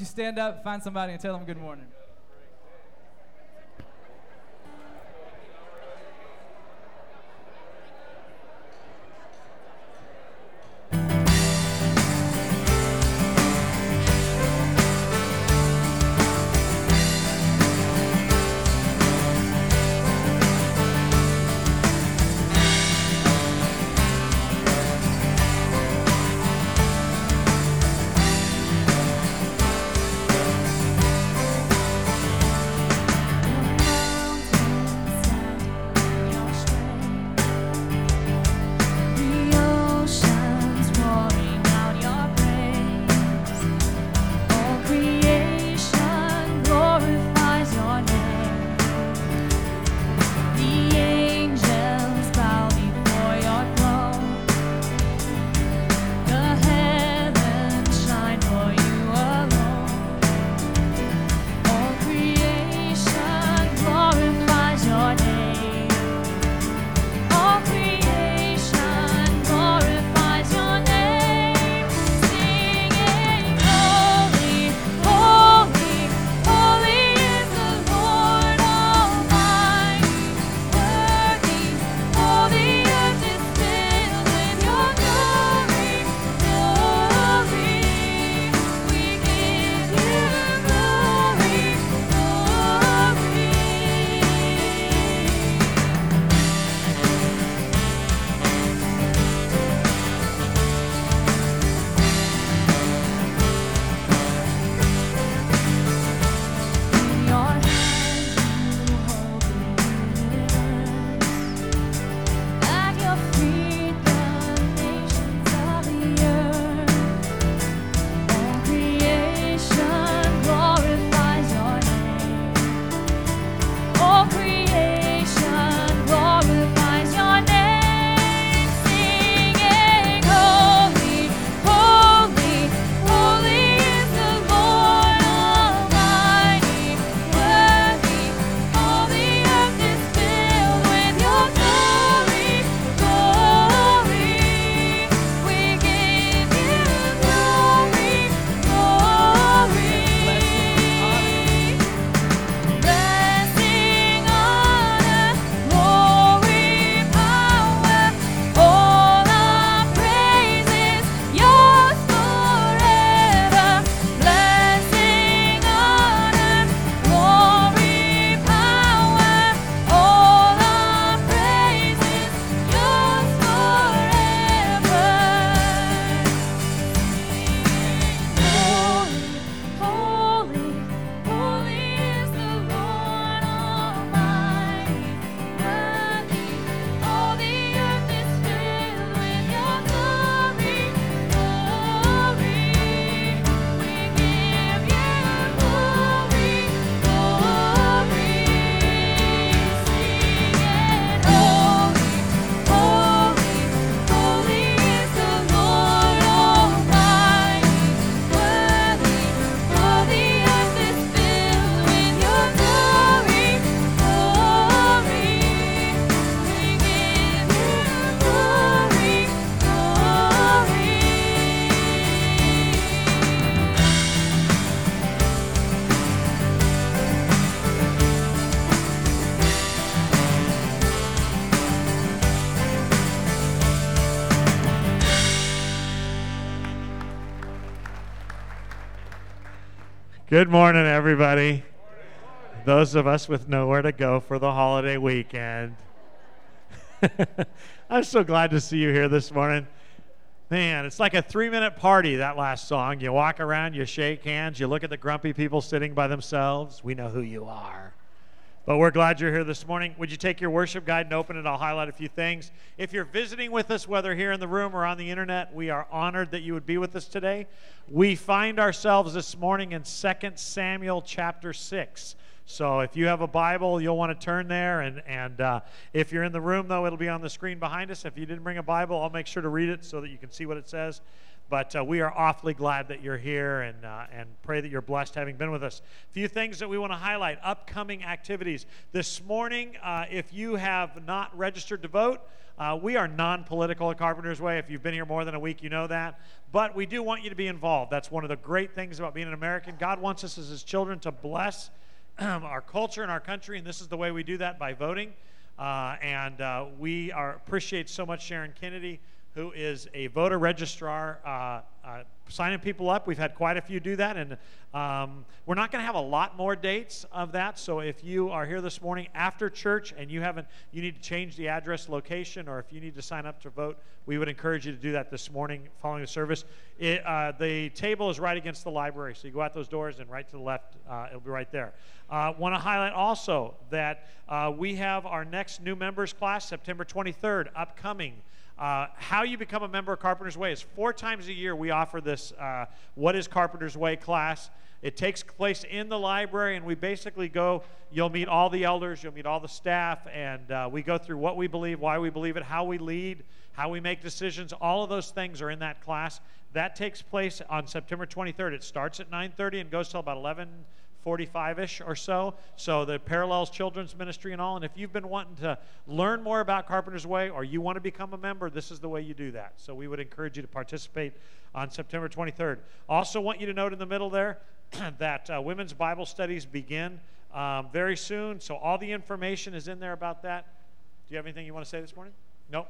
you stand up, find somebody, and tell them good morning. Good morning, everybody. Those of us with nowhere to go for the holiday weekend. I'm so glad to see you here this morning. Man, it's like a three minute party, that last song. You walk around, you shake hands, you look at the grumpy people sitting by themselves. We know who you are. But we're glad you're here this morning. Would you take your worship guide and open it? I'll highlight a few things. If you're visiting with us, whether here in the room or on the internet, we are honored that you would be with us today. We find ourselves this morning in 2 Samuel chapter 6. So if you have a Bible, you'll want to turn there. And, and uh, if you're in the room, though, it'll be on the screen behind us. If you didn't bring a Bible, I'll make sure to read it so that you can see what it says. But uh, we are awfully glad that you're here and, uh, and pray that you're blessed having been with us. A few things that we want to highlight upcoming activities. This morning, uh, if you have not registered to vote, uh, we are non political at Carpenter's Way. If you've been here more than a week, you know that. But we do want you to be involved. That's one of the great things about being an American. God wants us as His children to bless our culture and our country, and this is the way we do that by voting. Uh, and uh, we are, appreciate so much Sharon Kennedy who is a voter registrar, uh, uh, signing people up. We've had quite a few do that, and um, we're not going to have a lot more dates of that. So if you are here this morning after church and you haven't, you need to change the address, location, or if you need to sign up to vote, we would encourage you to do that this morning following the service. It, uh, the table is right against the library, so you go out those doors and right to the left, uh, it'll be right there. Uh, Want to highlight also that uh, we have our next new members class, September 23rd, upcoming. Uh, how you become a member of Carpenter's Way is four times a year we offer this uh, What is Carpenter's Way class. It takes place in the library, and we basically go, you'll meet all the elders, you'll meet all the staff, and uh, we go through what we believe, why we believe it, how we lead, how we make decisions. All of those things are in that class. That takes place on September 23rd. It starts at 9.30 and goes till about 11 45 ish or so. So the Parallels Children's Ministry and all. And if you've been wanting to learn more about Carpenter's Way or you want to become a member, this is the way you do that. So we would encourage you to participate on September 23rd. Also, want you to note in the middle there that uh, women's Bible studies begin um, very soon. So all the information is in there about that. Do you have anything you want to say this morning? Nope.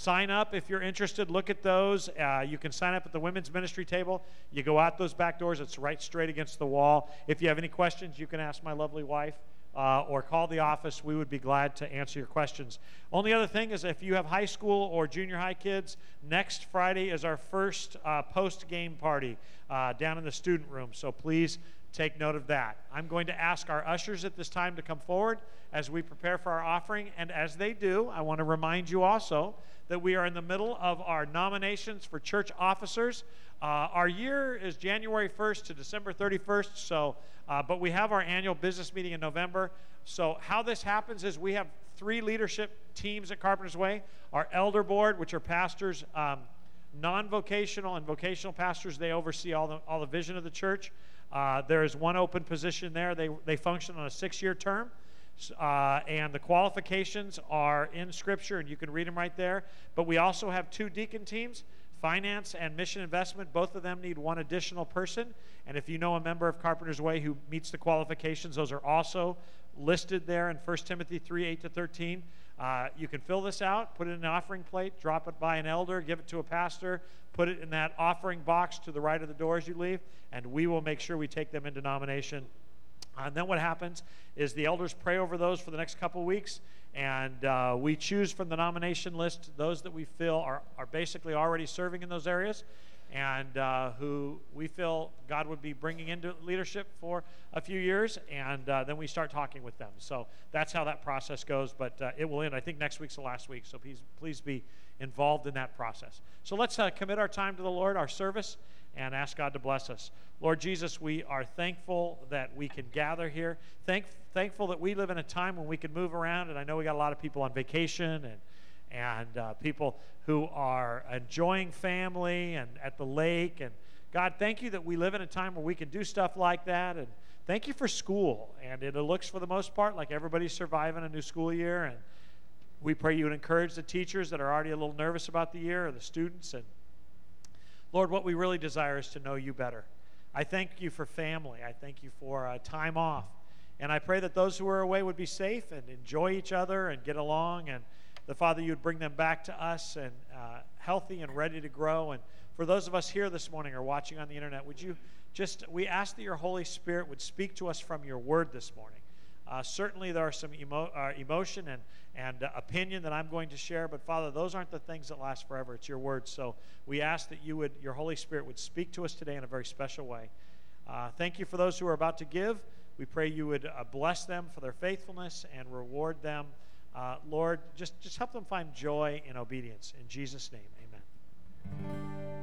Sign up if you're interested. Look at those. Uh, you can sign up at the women's ministry table. You go out those back doors, it's right straight against the wall. If you have any questions, you can ask my lovely wife. Uh, or call the office. We would be glad to answer your questions. Only other thing is if you have high school or junior high kids, next Friday is our first uh, post game party uh, down in the student room. So please take note of that. I'm going to ask our ushers at this time to come forward as we prepare for our offering. And as they do, I want to remind you also that we are in the middle of our nominations for church officers. Uh, our year is January 1st to December 31st, so, uh, but we have our annual business meeting in November. So, how this happens is we have three leadership teams at Carpenter's Way our elder board, which are pastors, um, non vocational and vocational pastors, they oversee all the, all the vision of the church. Uh, there is one open position there. They, they function on a six year term. Uh, and the qualifications are in Scripture, and you can read them right there. But we also have two deacon teams finance and mission investment. Both of them need one additional person. And if you know a member of Carpenter's Way who meets the qualifications, those are also listed there in 1 Timothy 3 8 to 13. Uh, you can fill this out, put it in an offering plate, drop it by an elder, give it to a pastor, put it in that offering box to the right of the door as you leave, and we will make sure we take them into nomination uh, and then what happens is the elders pray over those for the next couple weeks, and uh, we choose from the nomination list those that we feel are, are basically already serving in those areas and uh, who we feel God would be bringing into leadership for a few years, and uh, then we start talking with them. So that's how that process goes, but uh, it will end. I think next week's the last week, so please, please be involved in that process. So let's uh, commit our time to the Lord, our service, and ask God to bless us. Lord Jesus, we are thankful that we can gather here. Thank, thankful that we live in a time when we can move around, and I know we got a lot of people on vacation and and uh, people who are enjoying family and at the lake. And God, thank you that we live in a time where we can do stuff like that. And thank you for school. And it looks, for the most part, like everybody's surviving a new school year. And we pray you would encourage the teachers that are already a little nervous about the year or the students. And Lord, what we really desire is to know you better. I thank you for family. I thank you for uh, time off. And I pray that those who are away would be safe and enjoy each other and get along. And the Father, you would bring them back to us and uh, healthy and ready to grow. And for those of us here this morning or watching on the internet, would you just, we ask that your Holy Spirit would speak to us from your word this morning. Uh, certainly, there are some emo- uh, emotion and, and uh, opinion that I'm going to share, but Father, those aren't the things that last forever. It's your word. So we ask that you would, your Holy Spirit would speak to us today in a very special way. Uh, thank you for those who are about to give. We pray you would uh, bless them for their faithfulness and reward them. Uh, Lord, just, just help them find joy in obedience. In Jesus' name, amen.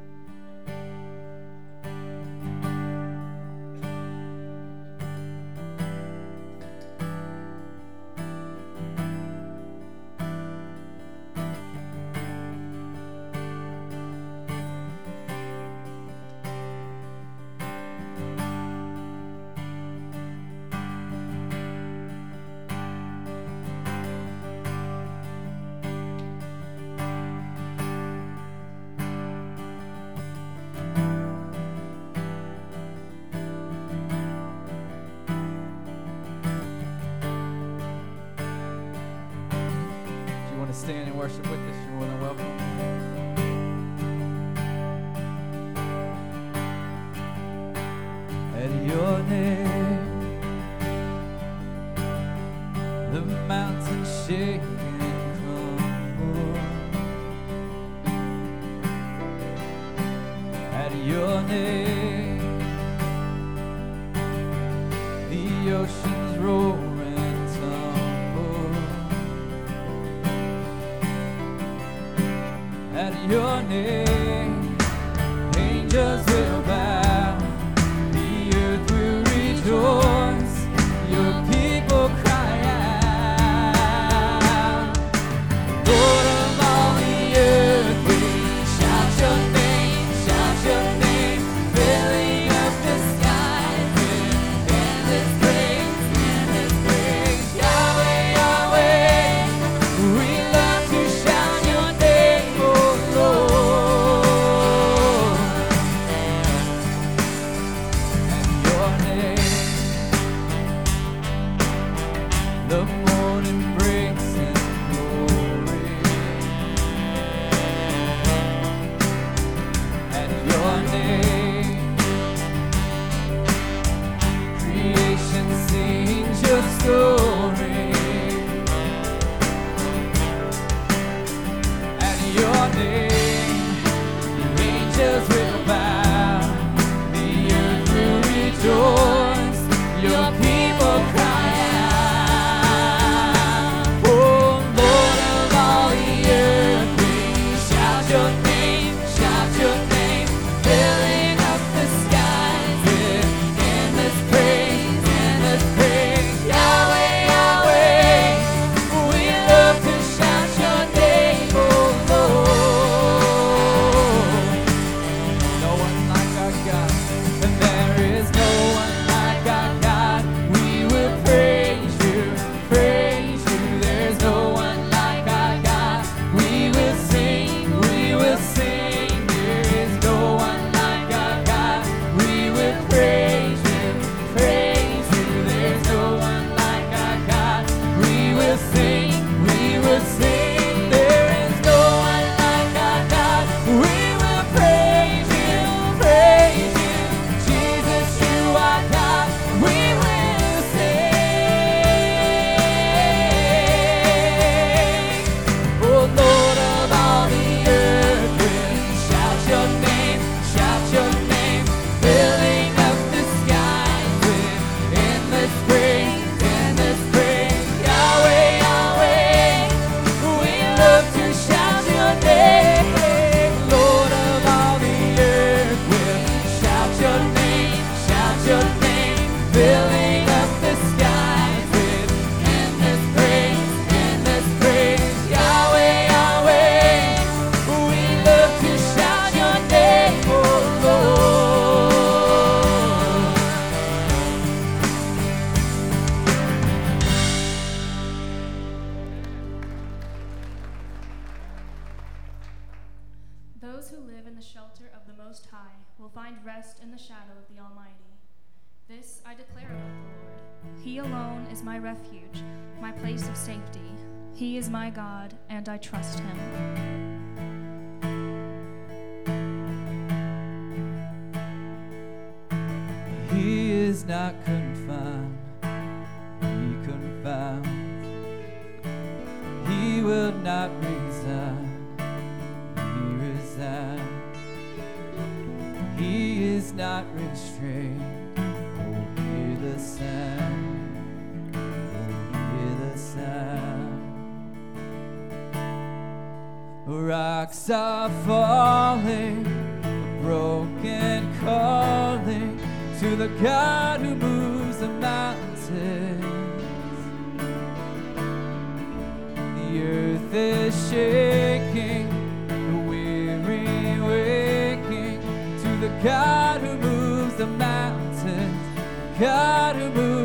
The shaking, the weary waking to the God who moves the mountains, God who moves.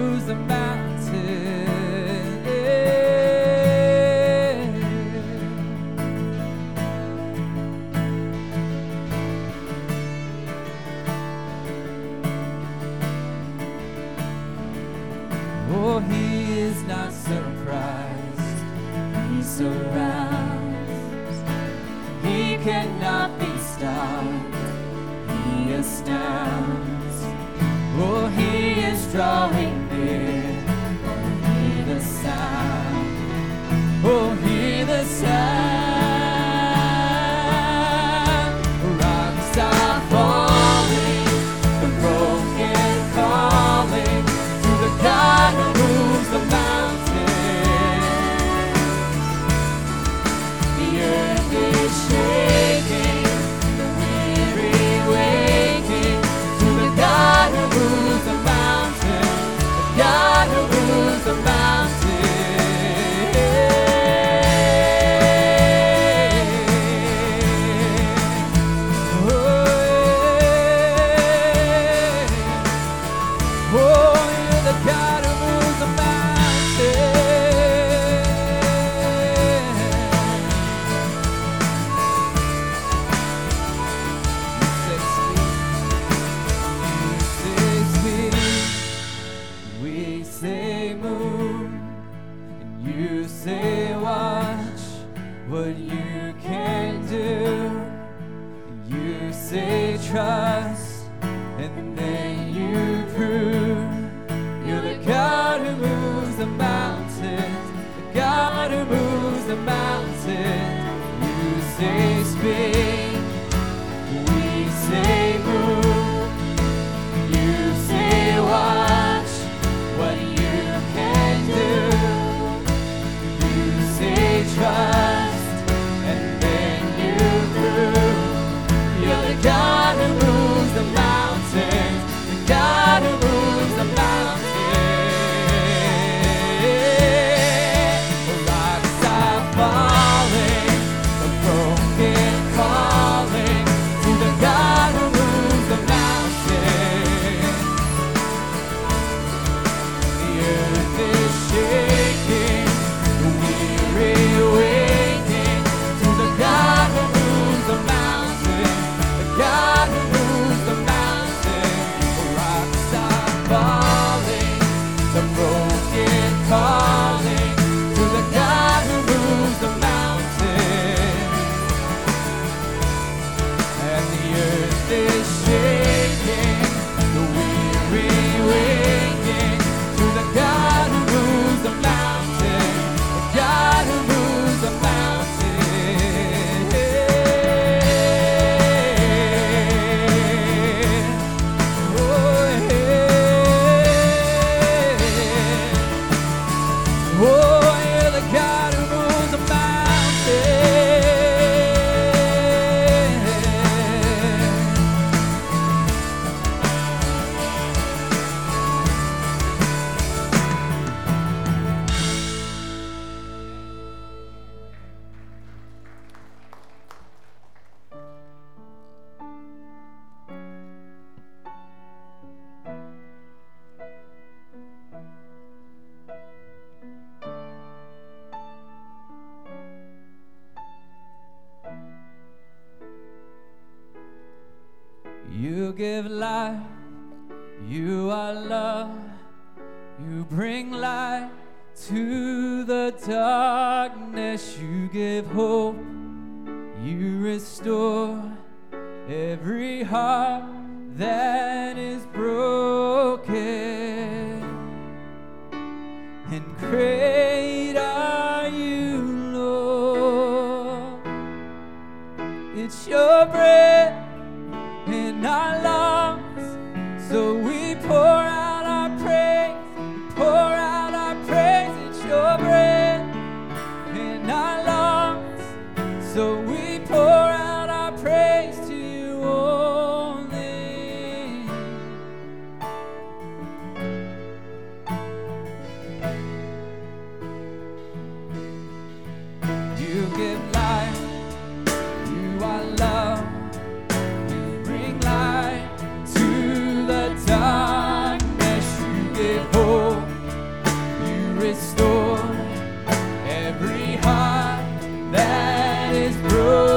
drawing. road.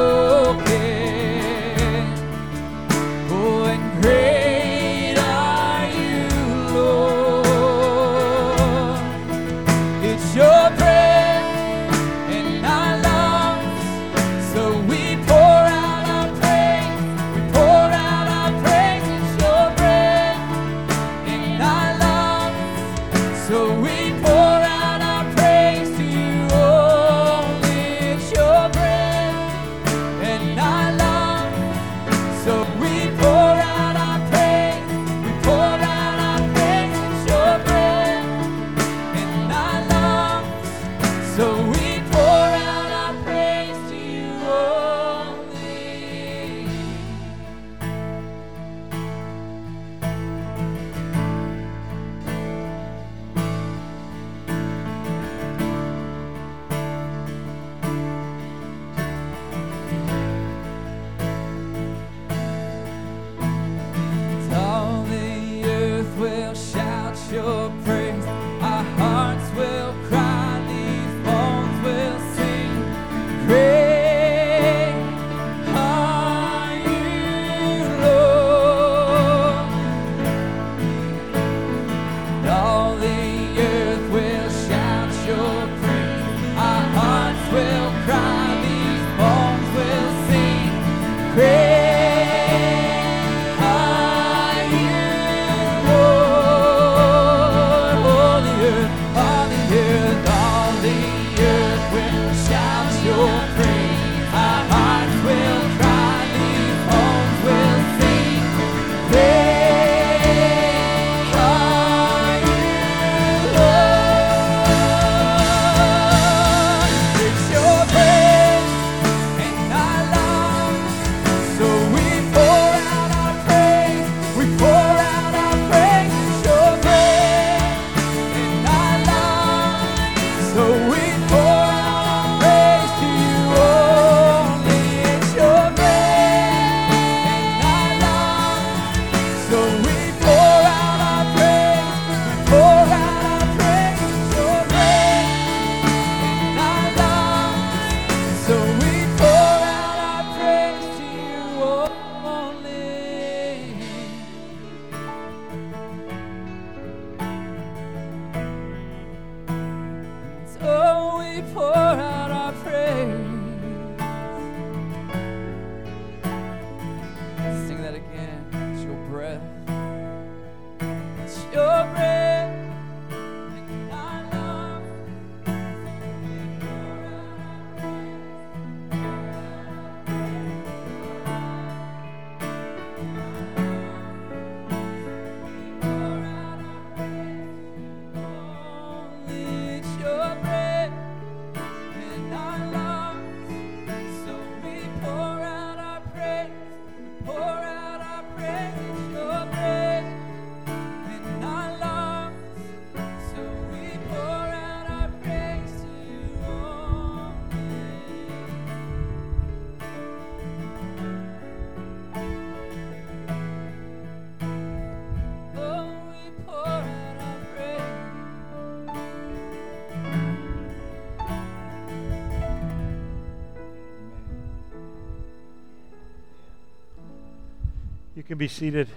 can be seated.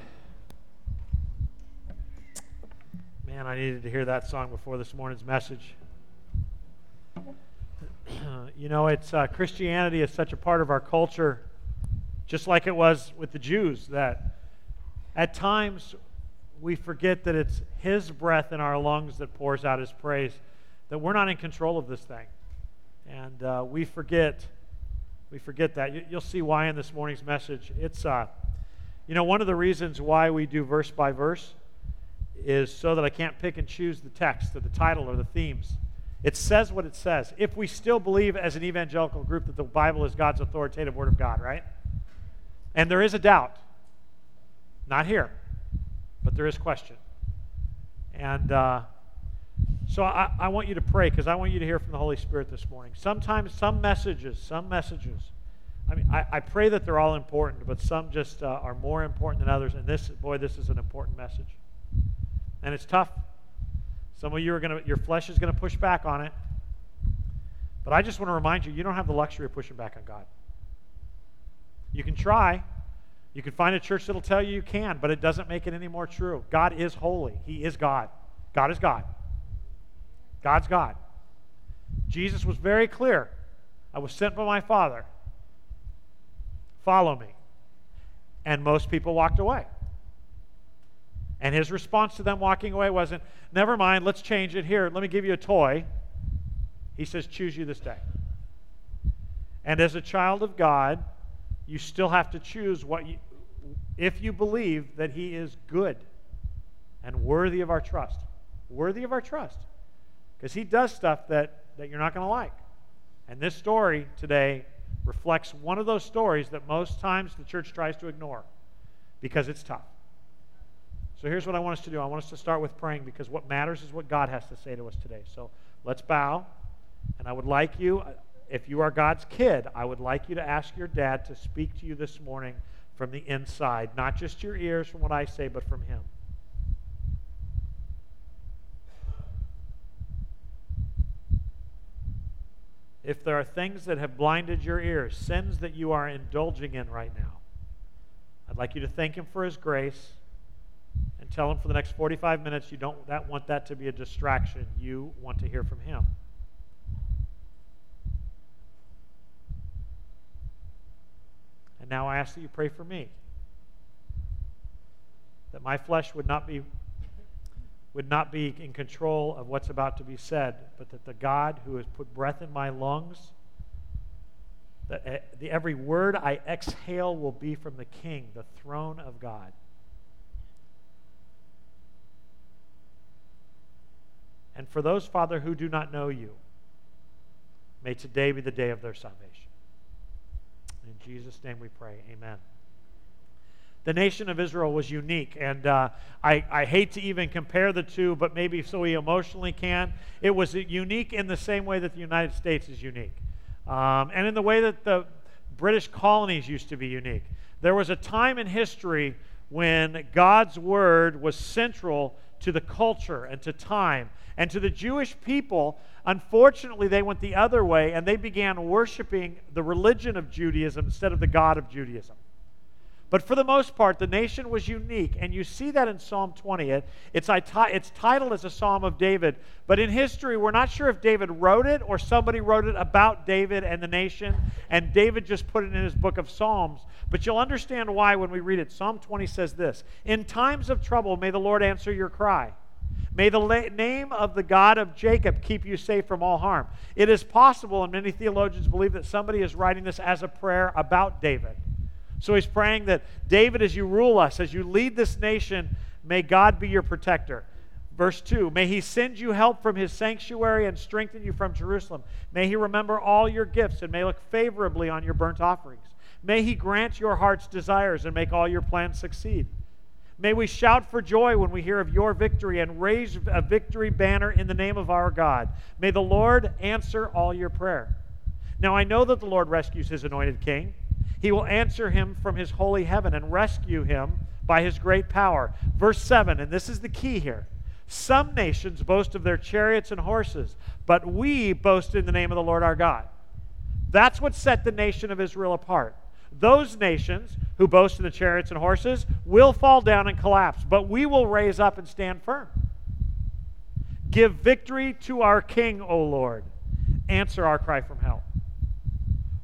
Man, I needed to hear that song before this morning's message. you know, it's uh, Christianity is such a part of our culture, just like it was with the Jews, that at times we forget that it's His breath in our lungs that pours out His praise, that we're not in control of this thing. And uh, we forget. We forget that. You, will see why in this morning's message. It's uh, you know, one of the reasons why we do verse by verse is so that I can't pick and choose the text or the title or the themes. It says what it says. If we still believe as an evangelical group that the Bible is God's authoritative Word of God, right? And there is a doubt. Not here, but there is question. And uh, so I, I want you to pray because I want you to hear from the Holy Spirit this morning. Sometimes some messages, some messages, I mean, I, I pray that they're all important, but some just uh, are more important than others. And this, boy, this is an important message. And it's tough. Some of you are going to, your flesh is going to push back on it. But I just want to remind you, you don't have the luxury of pushing back on God. You can try. You can find a church that'll tell you you can, but it doesn't make it any more true. God is holy. He is God. God is God. God's God. Jesus was very clear. I was sent by my Father. Follow me. And most people walked away. And his response to them walking away wasn't, never mind, let's change it. Here, let me give you a toy. He says, choose you this day. And as a child of God, you still have to choose what you, if you believe that he is good and worthy of our trust. Worthy of our trust. Because he does stuff that, that you're not going to like. And this story today reflects one of those stories that most times the church tries to ignore because it's tough. So here's what I want us to do. I want us to start with praying because what matters is what God has to say to us today. So let's bow. And I would like you, if you are God's kid, I would like you to ask your dad to speak to you this morning from the inside, not just your ears from what I say, but from him. If there are things that have blinded your ears, sins that you are indulging in right now, I'd like you to thank him for his grace and tell him for the next 45 minutes you don't that, want that to be a distraction. You want to hear from him. And now I ask that you pray for me. That my flesh would not be would not be in control of what's about to be said, but that the God who has put breath in my lungs, that eh, the, every word I exhale will be from the King, the throne of God. And for those, Father, who do not know you, may today be the day of their salvation. In Jesus' name we pray. Amen. The nation of Israel was unique, and uh, I, I hate to even compare the two, but maybe so we emotionally can. It was unique in the same way that the United States is unique, um, and in the way that the British colonies used to be unique. There was a time in history when God's word was central to the culture and to time. And to the Jewish people, unfortunately, they went the other way and they began worshiping the religion of Judaism instead of the God of Judaism. But for the most part, the nation was unique, and you see that in Psalm 20. It, it's, it's titled as a Psalm of David, but in history, we're not sure if David wrote it or somebody wrote it about David and the nation, and David just put it in his book of Psalms. But you'll understand why when we read it. Psalm 20 says this In times of trouble, may the Lord answer your cry. May the la- name of the God of Jacob keep you safe from all harm. It is possible, and many theologians believe that somebody is writing this as a prayer about David. So he's praying that David, as you rule us, as you lead this nation, may God be your protector. Verse 2 May he send you help from his sanctuary and strengthen you from Jerusalem. May he remember all your gifts and may look favorably on your burnt offerings. May he grant your heart's desires and make all your plans succeed. May we shout for joy when we hear of your victory and raise a victory banner in the name of our God. May the Lord answer all your prayer. Now I know that the Lord rescues his anointed king. He will answer him from his holy heaven and rescue him by his great power. Verse 7, and this is the key here. Some nations boast of their chariots and horses, but we boast in the name of the Lord our God. That's what set the nation of Israel apart. Those nations who boast in the chariots and horses will fall down and collapse, but we will raise up and stand firm. Give victory to our King, O Lord. Answer our cry from hell.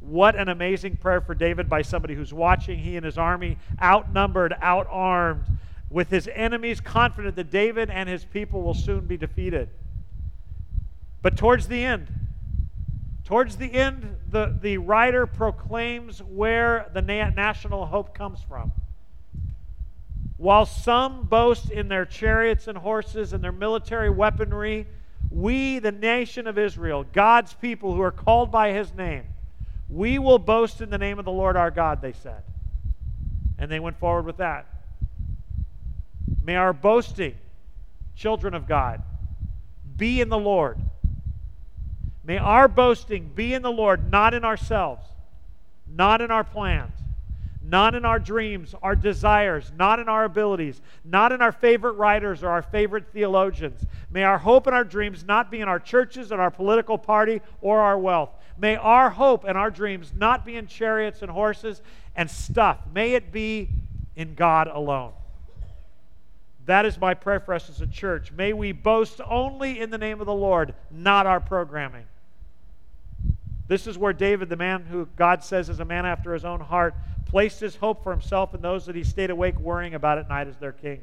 What an amazing prayer for David by somebody who's watching he and his army outnumbered, outarmed, with his enemies confident that David and his people will soon be defeated. But towards the end, towards the end, the, the writer proclaims where the national hope comes from. While some boast in their chariots and horses and their military weaponry, we, the nation of Israel, God's people who are called by his name, we will boast in the name of the Lord our God, they said. And they went forward with that. May our boasting, children of God, be in the Lord. May our boasting be in the Lord, not in ourselves, not in our plans, not in our dreams, our desires, not in our abilities, not in our favorite writers or our favorite theologians. May our hope and our dreams not be in our churches and our political party or our wealth. May our hope and our dreams not be in chariots and horses and stuff. May it be in God alone. That is my prayer for us as a church. May we boast only in the name of the Lord, not our programming. This is where David, the man who God says is a man after his own heart, placed his hope for himself and those that he stayed awake worrying about at night as their king.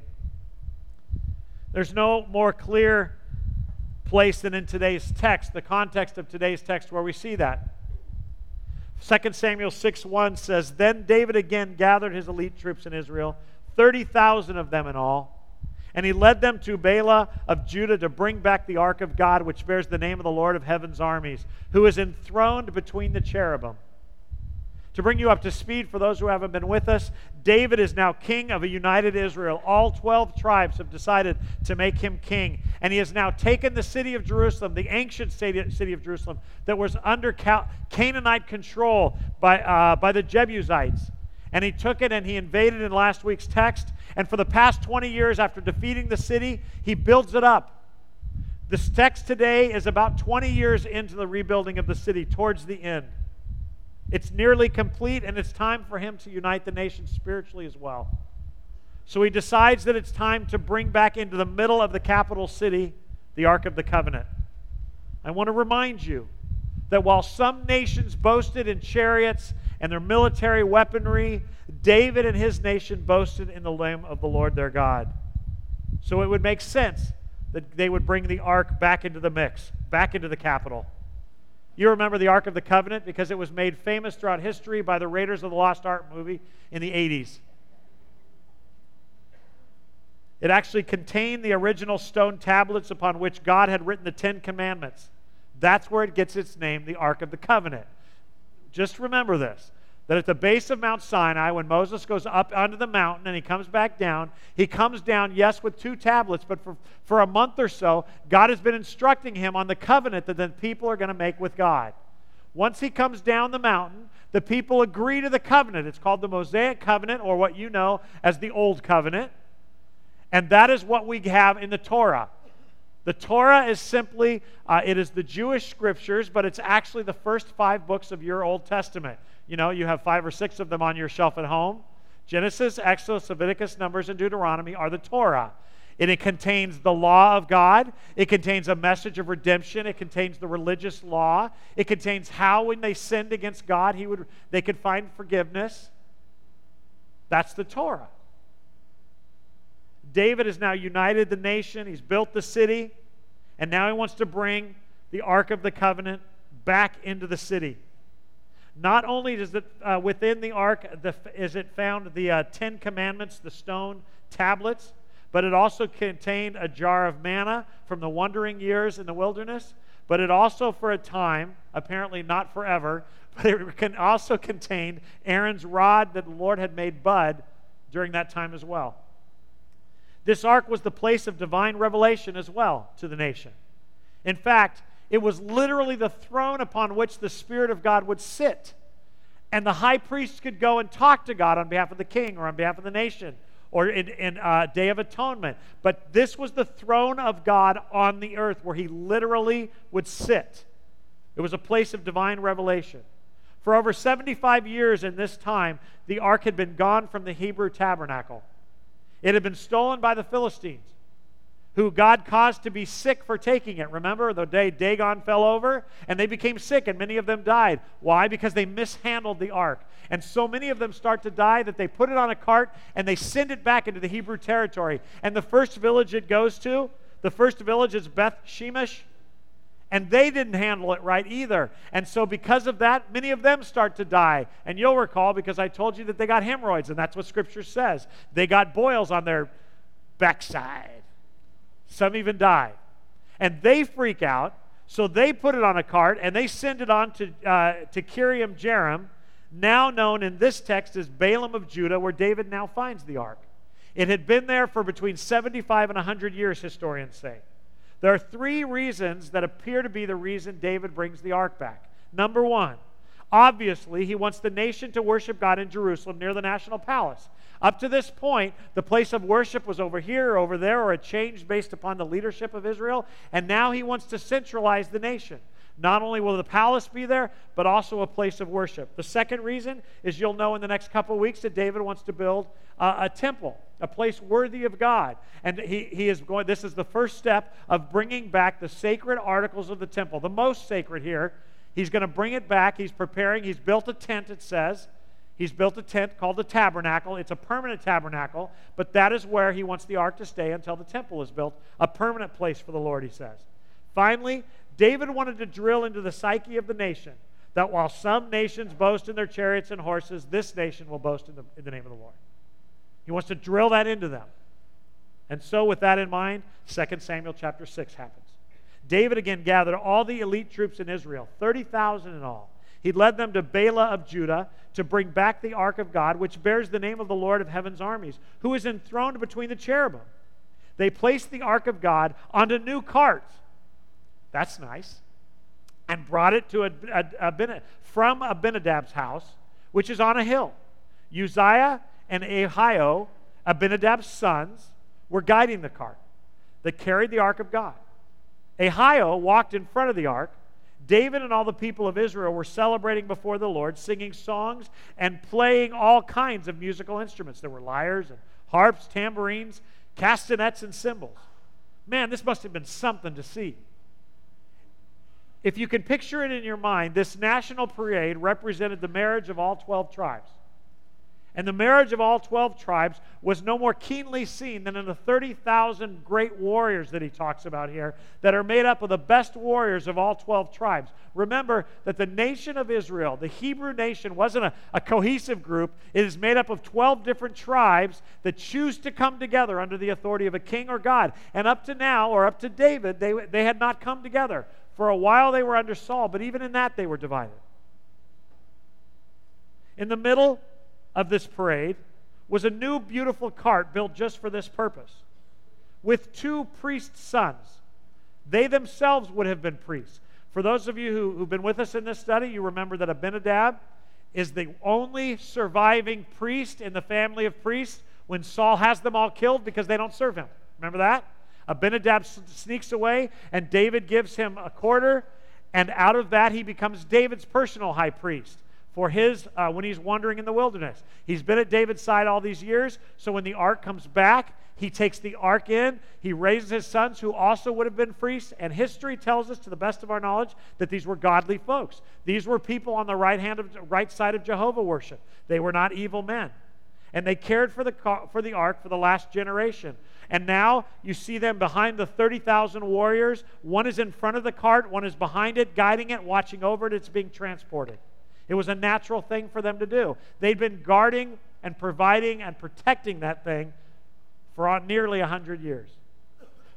There's no more clear place than in today's text, the context of today's text, where we see that. 2 Samuel 6 1 says, Then David again gathered his elite troops in Israel, 30,000 of them in all and he led them to Baalah of Judah to bring back the ark of God, which bears the name of the Lord of heaven's armies, who is enthroned between the cherubim. To bring you up to speed for those who haven't been with us, David is now king of a united Israel. All 12 tribes have decided to make him king. And he has now taken the city of Jerusalem, the ancient city of Jerusalem, that was under Canaanite control by, uh, by the Jebusites. And he took it and he invaded in last week's text. And for the past 20 years, after defeating the city, he builds it up. This text today is about 20 years into the rebuilding of the city, towards the end. It's nearly complete, and it's time for him to unite the nation spiritually as well. So he decides that it's time to bring back into the middle of the capital city the Ark of the Covenant. I want to remind you that while some nations boasted in chariots and their military weaponry, David and his nation boasted in the name of the Lord their God. So it would make sense that they would bring the ark back into the mix, back into the capital. You remember the Ark of the Covenant because it was made famous throughout history by the Raiders of the Lost Ark movie in the 80s. It actually contained the original stone tablets upon which God had written the Ten Commandments. That's where it gets its name, the Ark of the Covenant. Just remember this that at the base of Mount Sinai, when Moses goes up onto the mountain and he comes back down, he comes down, yes, with two tablets, but for, for a month or so, God has been instructing him on the covenant that the people are going to make with God. Once he comes down the mountain, the people agree to the covenant. It's called the Mosaic covenant, or what you know as the Old Covenant. And that is what we have in the Torah. The Torah is simply, uh, it is the Jewish scriptures, but it's actually the first five books of your Old Testament. You know, you have five or six of them on your shelf at home. Genesis, Exodus, Leviticus, Numbers, and Deuteronomy are the Torah. And it contains the law of God. It contains a message of redemption. It contains the religious law. It contains how, when they sinned against God, he would, they could find forgiveness. That's the Torah. David has now united the nation, he's built the city, and now he wants to bring the Ark of the Covenant back into the city. Not only is it uh, within the ark the, is it found the uh, Ten Commandments, the stone tablets, but it also contained a jar of manna from the wandering years in the wilderness. But it also, for a time, apparently not forever, but it can also contained Aaron's rod that the Lord had made bud during that time as well. This ark was the place of divine revelation as well to the nation. In fact, it was literally the throne upon which the Spirit of God would sit. And the high priest could go and talk to God on behalf of the king or on behalf of the nation or in, in uh, Day of Atonement. But this was the throne of God on the earth where he literally would sit. It was a place of divine revelation. For over 75 years in this time, the ark had been gone from the Hebrew tabernacle. It had been stolen by the Philistines. Who God caused to be sick for taking it. Remember the day Dagon fell over and they became sick and many of them died. Why? Because they mishandled the ark. And so many of them start to die that they put it on a cart and they send it back into the Hebrew territory. And the first village it goes to, the first village is Beth Shemesh. And they didn't handle it right either. And so, because of that, many of them start to die. And you'll recall because I told you that they got hemorrhoids, and that's what Scripture says. They got boils on their backside. Some even die. And they freak out. So they put it on a cart and they send it on to, uh, to Kiriath Jearim, now known in this text as Balaam of Judah, where David now finds the ark. It had been there for between 75 and 100 years, historians say. There are three reasons that appear to be the reason David brings the ark back. Number one, obviously, he wants the nation to worship God in Jerusalem near the national palace. Up to this point, the place of worship was over here or over there, or it changed based upon the leadership of Israel. And now he wants to centralize the nation. Not only will the palace be there, but also a place of worship. The second reason is you'll know in the next couple weeks that David wants to build a temple, a place worthy of God. And he, he is going, this is the first step of bringing back the sacred articles of the temple, the most sacred here. He's going to bring it back. He's preparing. He's built a tent, it says. He's built a tent called the tabernacle. It's a permanent tabernacle, but that is where he wants the ark to stay until the temple is built, a permanent place for the Lord, he says. Finally, David wanted to drill into the psyche of the nation that while some nations boast in their chariots and horses, this nation will boast in the, in the name of the Lord. He wants to drill that into them. And so, with that in mind, 2 Samuel chapter 6 happens. David again gathered all the elite troops in Israel, 30,000 in all. He led them to Baalah of Judah to bring back the ark of God, which bears the name of the Lord of heaven's armies, who is enthroned between the cherubim. They placed the ark of God onto new carts that's nice. And brought it to a, a, a, from Abinadab's house, which is on a hill. Uzziah and Ahio, Abinadab's sons, were guiding the cart that carried the ark of God. Ahio walked in front of the ark. David and all the people of Israel were celebrating before the Lord, singing songs and playing all kinds of musical instruments. There were lyres and harps, tambourines, castanets, and cymbals. Man, this must have been something to see if you can picture it in your mind, this national parade represented the marriage of all 12 tribes. And the marriage of all 12 tribes was no more keenly seen than in the 30,000 great warriors that he talks about here, that are made up of the best warriors of all 12 tribes. Remember that the nation of Israel, the Hebrew nation, wasn't a, a cohesive group. It is made up of 12 different tribes that choose to come together under the authority of a king or God. And up to now, or up to David, they, they had not come together. For a while they were under Saul, but even in that they were divided. In the middle of this parade was a new beautiful cart built just for this purpose with two priest sons. They themselves would have been priests. For those of you who, have been with us in this study, you remember that Abinadab is the only surviving priest in the family of priests when Saul has them all killed because they don't serve him. Remember that? Abinadab sneaks away, and David gives him a quarter, and out of that, he becomes David's personal high priest for his uh, when he's wandering in the wilderness. He's been at David's side all these years, so when the ark comes back, he takes the ark in. He raises his sons, who also would have been priests. And history tells us, to the best of our knowledge, that these were godly folks. These were people on the right hand of right side of Jehovah worship. They were not evil men, and they cared for the for the ark for the last generation. And now you see them behind the 30,000 warriors. One is in front of the cart, one is behind it, guiding it, watching over it. It's being transported. It was a natural thing for them to do. They'd been guarding and providing and protecting that thing for nearly 100 years.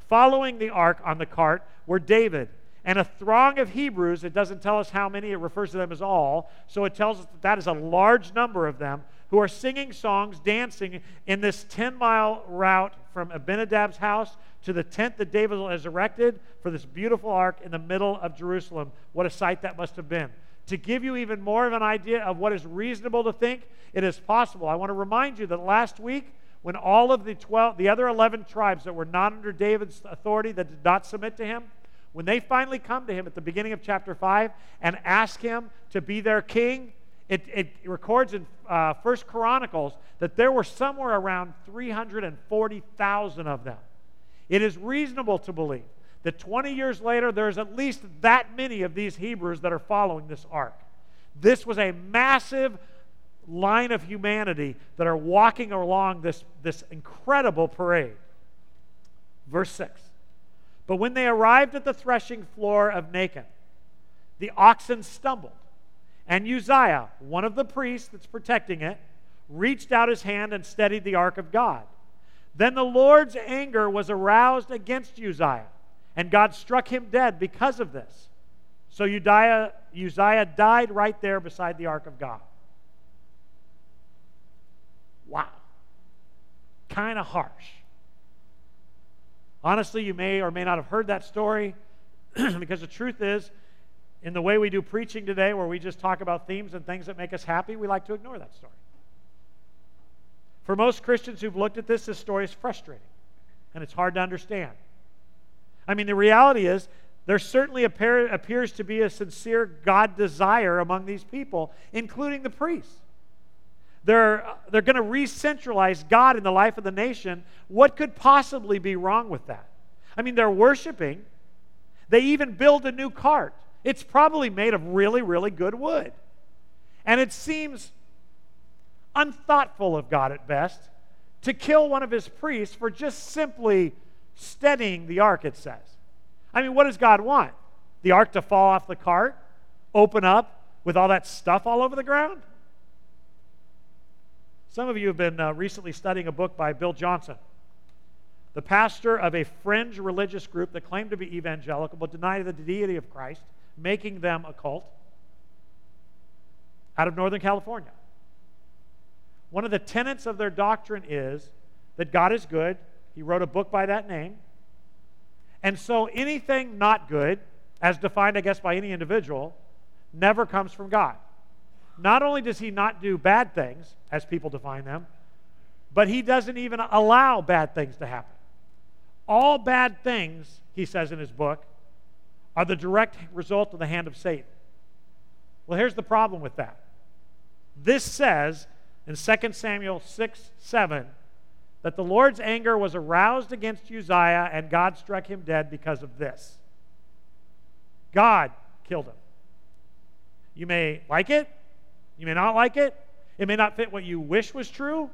Following the ark on the cart were David and a throng of Hebrews. It doesn't tell us how many, it refers to them as all. So it tells us that that is a large number of them who are singing songs, dancing in this 10 mile route from Abinadab's house to the tent that David has erected for this beautiful ark in the middle of Jerusalem. What a sight that must have been. To give you even more of an idea of what is reasonable to think, it is possible. I want to remind you that last week, when all of the 12, the other 11 tribes that were not under David's authority, that did not submit to him, when they finally come to him at the beginning of chapter 5 and ask him to be their king, it, it records in uh, First Chronicles that there were somewhere around 340,000 of them. It is reasonable to believe that 20 years later, there's at least that many of these Hebrews that are following this ark. This was a massive line of humanity that are walking along this, this incredible parade. Verse 6 But when they arrived at the threshing floor of Nacon, the oxen stumbled, and Uzziah, one of the priests that's protecting it, reached out his hand and steadied the ark of God. Then the Lord's anger was aroused against Uzziah, and God struck him dead because of this. So Uzziah, Uzziah died right there beside the ark of God. Wow. Kind of harsh. Honestly, you may or may not have heard that story because the truth is, in the way we do preaching today, where we just talk about themes and things that make us happy, we like to ignore that story. For most Christians who've looked at this, this story is frustrating and it's hard to understand. I mean, the reality is, there certainly appear, appears to be a sincere God desire among these people, including the priests. They're, they're going to re centralize God in the life of the nation. What could possibly be wrong with that? I mean, they're worshiping. They even build a new cart. It's probably made of really, really good wood. And it seems unthoughtful of God at best to kill one of his priests for just simply steadying the ark, it says. I mean, what does God want? The ark to fall off the cart, open up with all that stuff all over the ground? Some of you have been uh, recently studying a book by Bill Johnson, the pastor of a fringe religious group that claimed to be evangelical but denied the deity of Christ, making them a cult out of Northern California. One of the tenets of their doctrine is that God is good. He wrote a book by that name. And so anything not good, as defined, I guess, by any individual, never comes from God. Not only does he not do bad things, as people define them, but he doesn't even allow bad things to happen. All bad things, he says in his book, are the direct result of the hand of Satan. Well, here's the problem with that. This says in 2 Samuel 6 7 that the Lord's anger was aroused against Uzziah and God struck him dead because of this. God killed him. You may like it, you may not like it, it may not fit what you wish was true,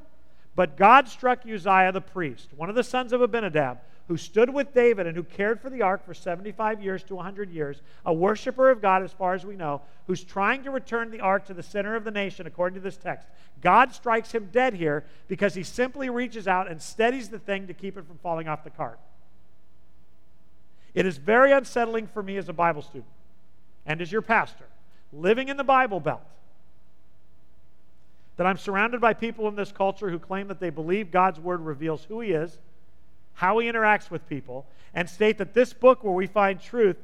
but God struck Uzziah the priest, one of the sons of Abinadab, who stood with David and who cared for the ark for 75 years to 100 years, a worshiper of God as far as we know, who's trying to return the ark to the center of the nation according to this text. God strikes him dead here because he simply reaches out and steadies the thing to keep it from falling off the cart. It is very unsettling for me as a Bible student and as your pastor, living in the Bible Belt, that I'm surrounded by people in this culture who claim that they believe God's word reveals who he is how he interacts with people, and state that this book, where we find truth,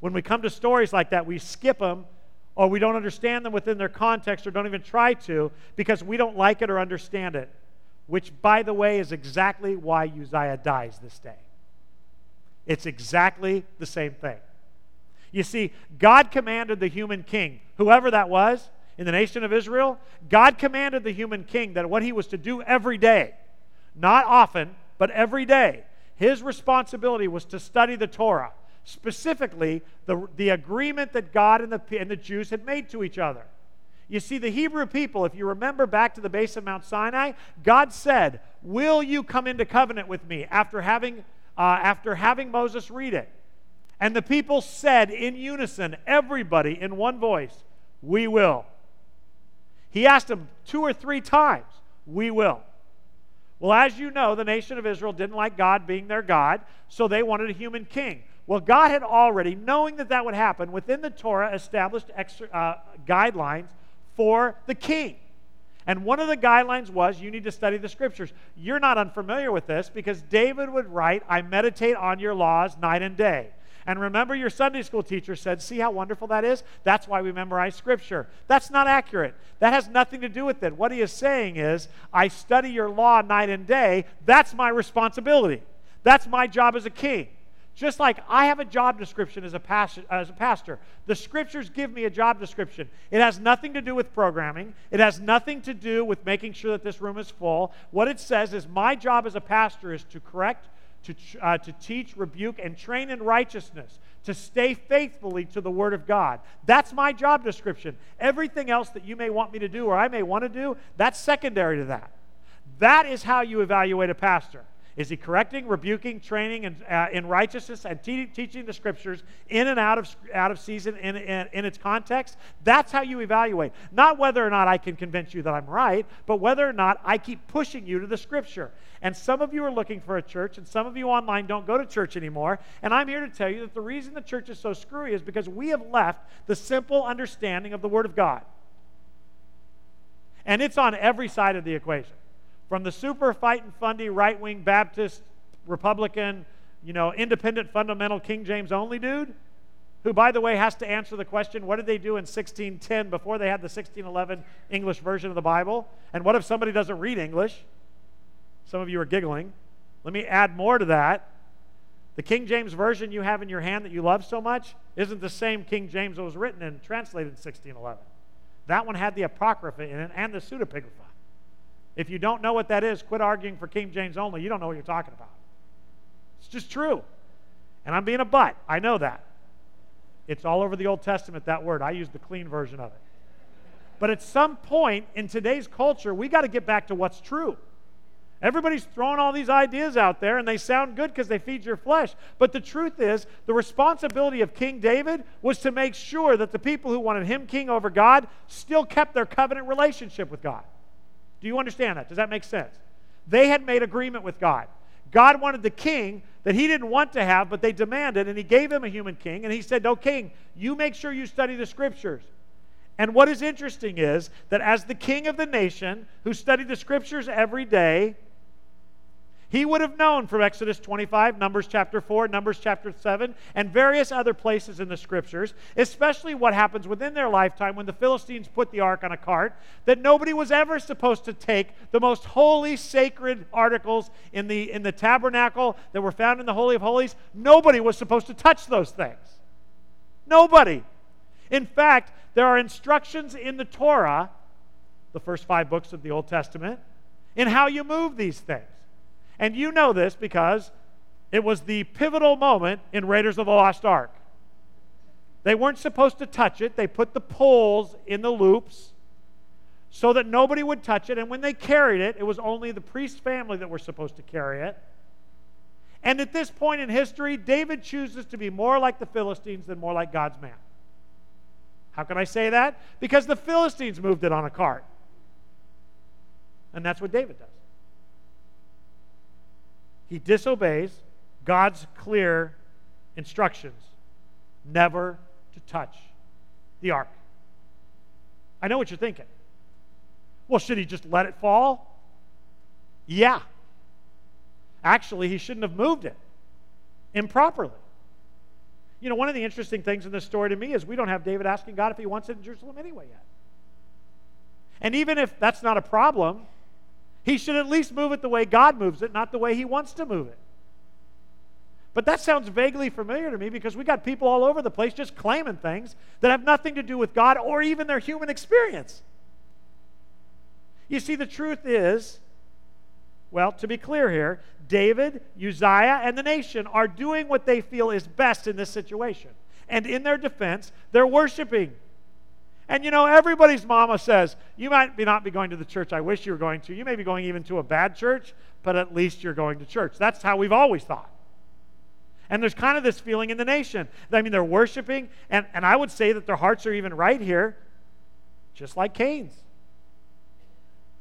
when we come to stories like that, we skip them or we don't understand them within their context or don't even try to because we don't like it or understand it. Which, by the way, is exactly why Uzziah dies this day. It's exactly the same thing. You see, God commanded the human king, whoever that was in the nation of Israel, God commanded the human king that what he was to do every day, not often, but every day, his responsibility was to study the Torah, specifically the, the agreement that God and the, and the Jews had made to each other. You see, the Hebrew people, if you remember back to the base of Mount Sinai, God said, Will you come into covenant with me after having, uh, after having Moses read it? And the people said in unison, everybody in one voice, We will. He asked them two or three times, We will. Well, as you know, the nation of Israel didn't like God being their God, so they wanted a human king. Well, God had already, knowing that that would happen, within the Torah established extra, uh, guidelines for the king. And one of the guidelines was you need to study the scriptures. You're not unfamiliar with this because David would write, I meditate on your laws night and day. And remember, your Sunday school teacher said, See how wonderful that is? That's why we memorize Scripture. That's not accurate. That has nothing to do with it. What he is saying is, I study your law night and day. That's my responsibility. That's my job as a king. Just like I have a job description as a, pastor, as a pastor, the scriptures give me a job description. It has nothing to do with programming, it has nothing to do with making sure that this room is full. What it says is my job as a pastor is to correct, to, uh, to teach, rebuke, and train in righteousness, to stay faithfully to the Word of God. That's my job description. Everything else that you may want me to do or I may want to do, that's secondary to that. That is how you evaluate a pastor. Is he correcting, rebuking, training in, uh, in righteousness, and te- teaching the scriptures in and out of, out of season in, in, in its context? That's how you evaluate. Not whether or not I can convince you that I'm right, but whether or not I keep pushing you to the scripture. And some of you are looking for a church, and some of you online don't go to church anymore. And I'm here to tell you that the reason the church is so screwy is because we have left the simple understanding of the Word of God. And it's on every side of the equation from the super fighting fundy right wing Baptist, Republican, you know, independent fundamental King James only dude, who, by the way, has to answer the question what did they do in 1610 before they had the 1611 English version of the Bible? And what if somebody doesn't read English? Some of you are giggling. Let me add more to that. The King James version you have in your hand that you love so much isn't the same King James that was written and translated in 1611. That one had the Apocrypha in it and the pseudepigrapha. If you don't know what that is, quit arguing for King James only. You don't know what you're talking about. It's just true. And I'm being a butt. I know that. It's all over the Old Testament, that word. I use the clean version of it. But at some point in today's culture, we got to get back to what's true. Everybody's throwing all these ideas out there and they sound good because they feed your flesh. But the truth is, the responsibility of King David was to make sure that the people who wanted him king over God still kept their covenant relationship with God. Do you understand that? Does that make sense? They had made agreement with God. God wanted the king that he didn't want to have, but they demanded, and he gave him a human king. And he said, No, king, you make sure you study the scriptures. And what is interesting is that as the king of the nation who studied the scriptures every day, he would have known from Exodus 25, Numbers chapter 4, Numbers chapter 7, and various other places in the scriptures, especially what happens within their lifetime when the Philistines put the ark on a cart, that nobody was ever supposed to take the most holy, sacred articles in the, in the tabernacle that were found in the Holy of Holies. Nobody was supposed to touch those things. Nobody. In fact, there are instructions in the Torah, the first five books of the Old Testament, in how you move these things. And you know this because it was the pivotal moment in Raiders of the Lost Ark. They weren't supposed to touch it, they put the poles in the loops so that nobody would touch it. And when they carried it, it was only the priest family that were supposed to carry it. And at this point in history, David chooses to be more like the Philistines than more like God's man. How can I say that? Because the Philistines moved it on a cart. And that's what David does. He disobeys God's clear instructions never to touch the ark. I know what you're thinking. Well, should he just let it fall? Yeah. Actually, he shouldn't have moved it improperly. You know, one of the interesting things in this story to me is we don't have David asking God if he wants it in Jerusalem anyway yet. And even if that's not a problem, he should at least move it the way God moves it, not the way he wants to move it. But that sounds vaguely familiar to me because we got people all over the place just claiming things that have nothing to do with God or even their human experience. You see, the truth is, well, to be clear here, David, Uzziah, and the nation are doing what they feel is best in this situation. And in their defense, they're worshiping and you know, everybody's mama says, you might be not be going to the church I wish you were going to. You may be going even to a bad church, but at least you're going to church. That's how we've always thought. And there's kind of this feeling in the nation. I mean, they're worshiping, and, and I would say that their hearts are even right here, just like Cain's.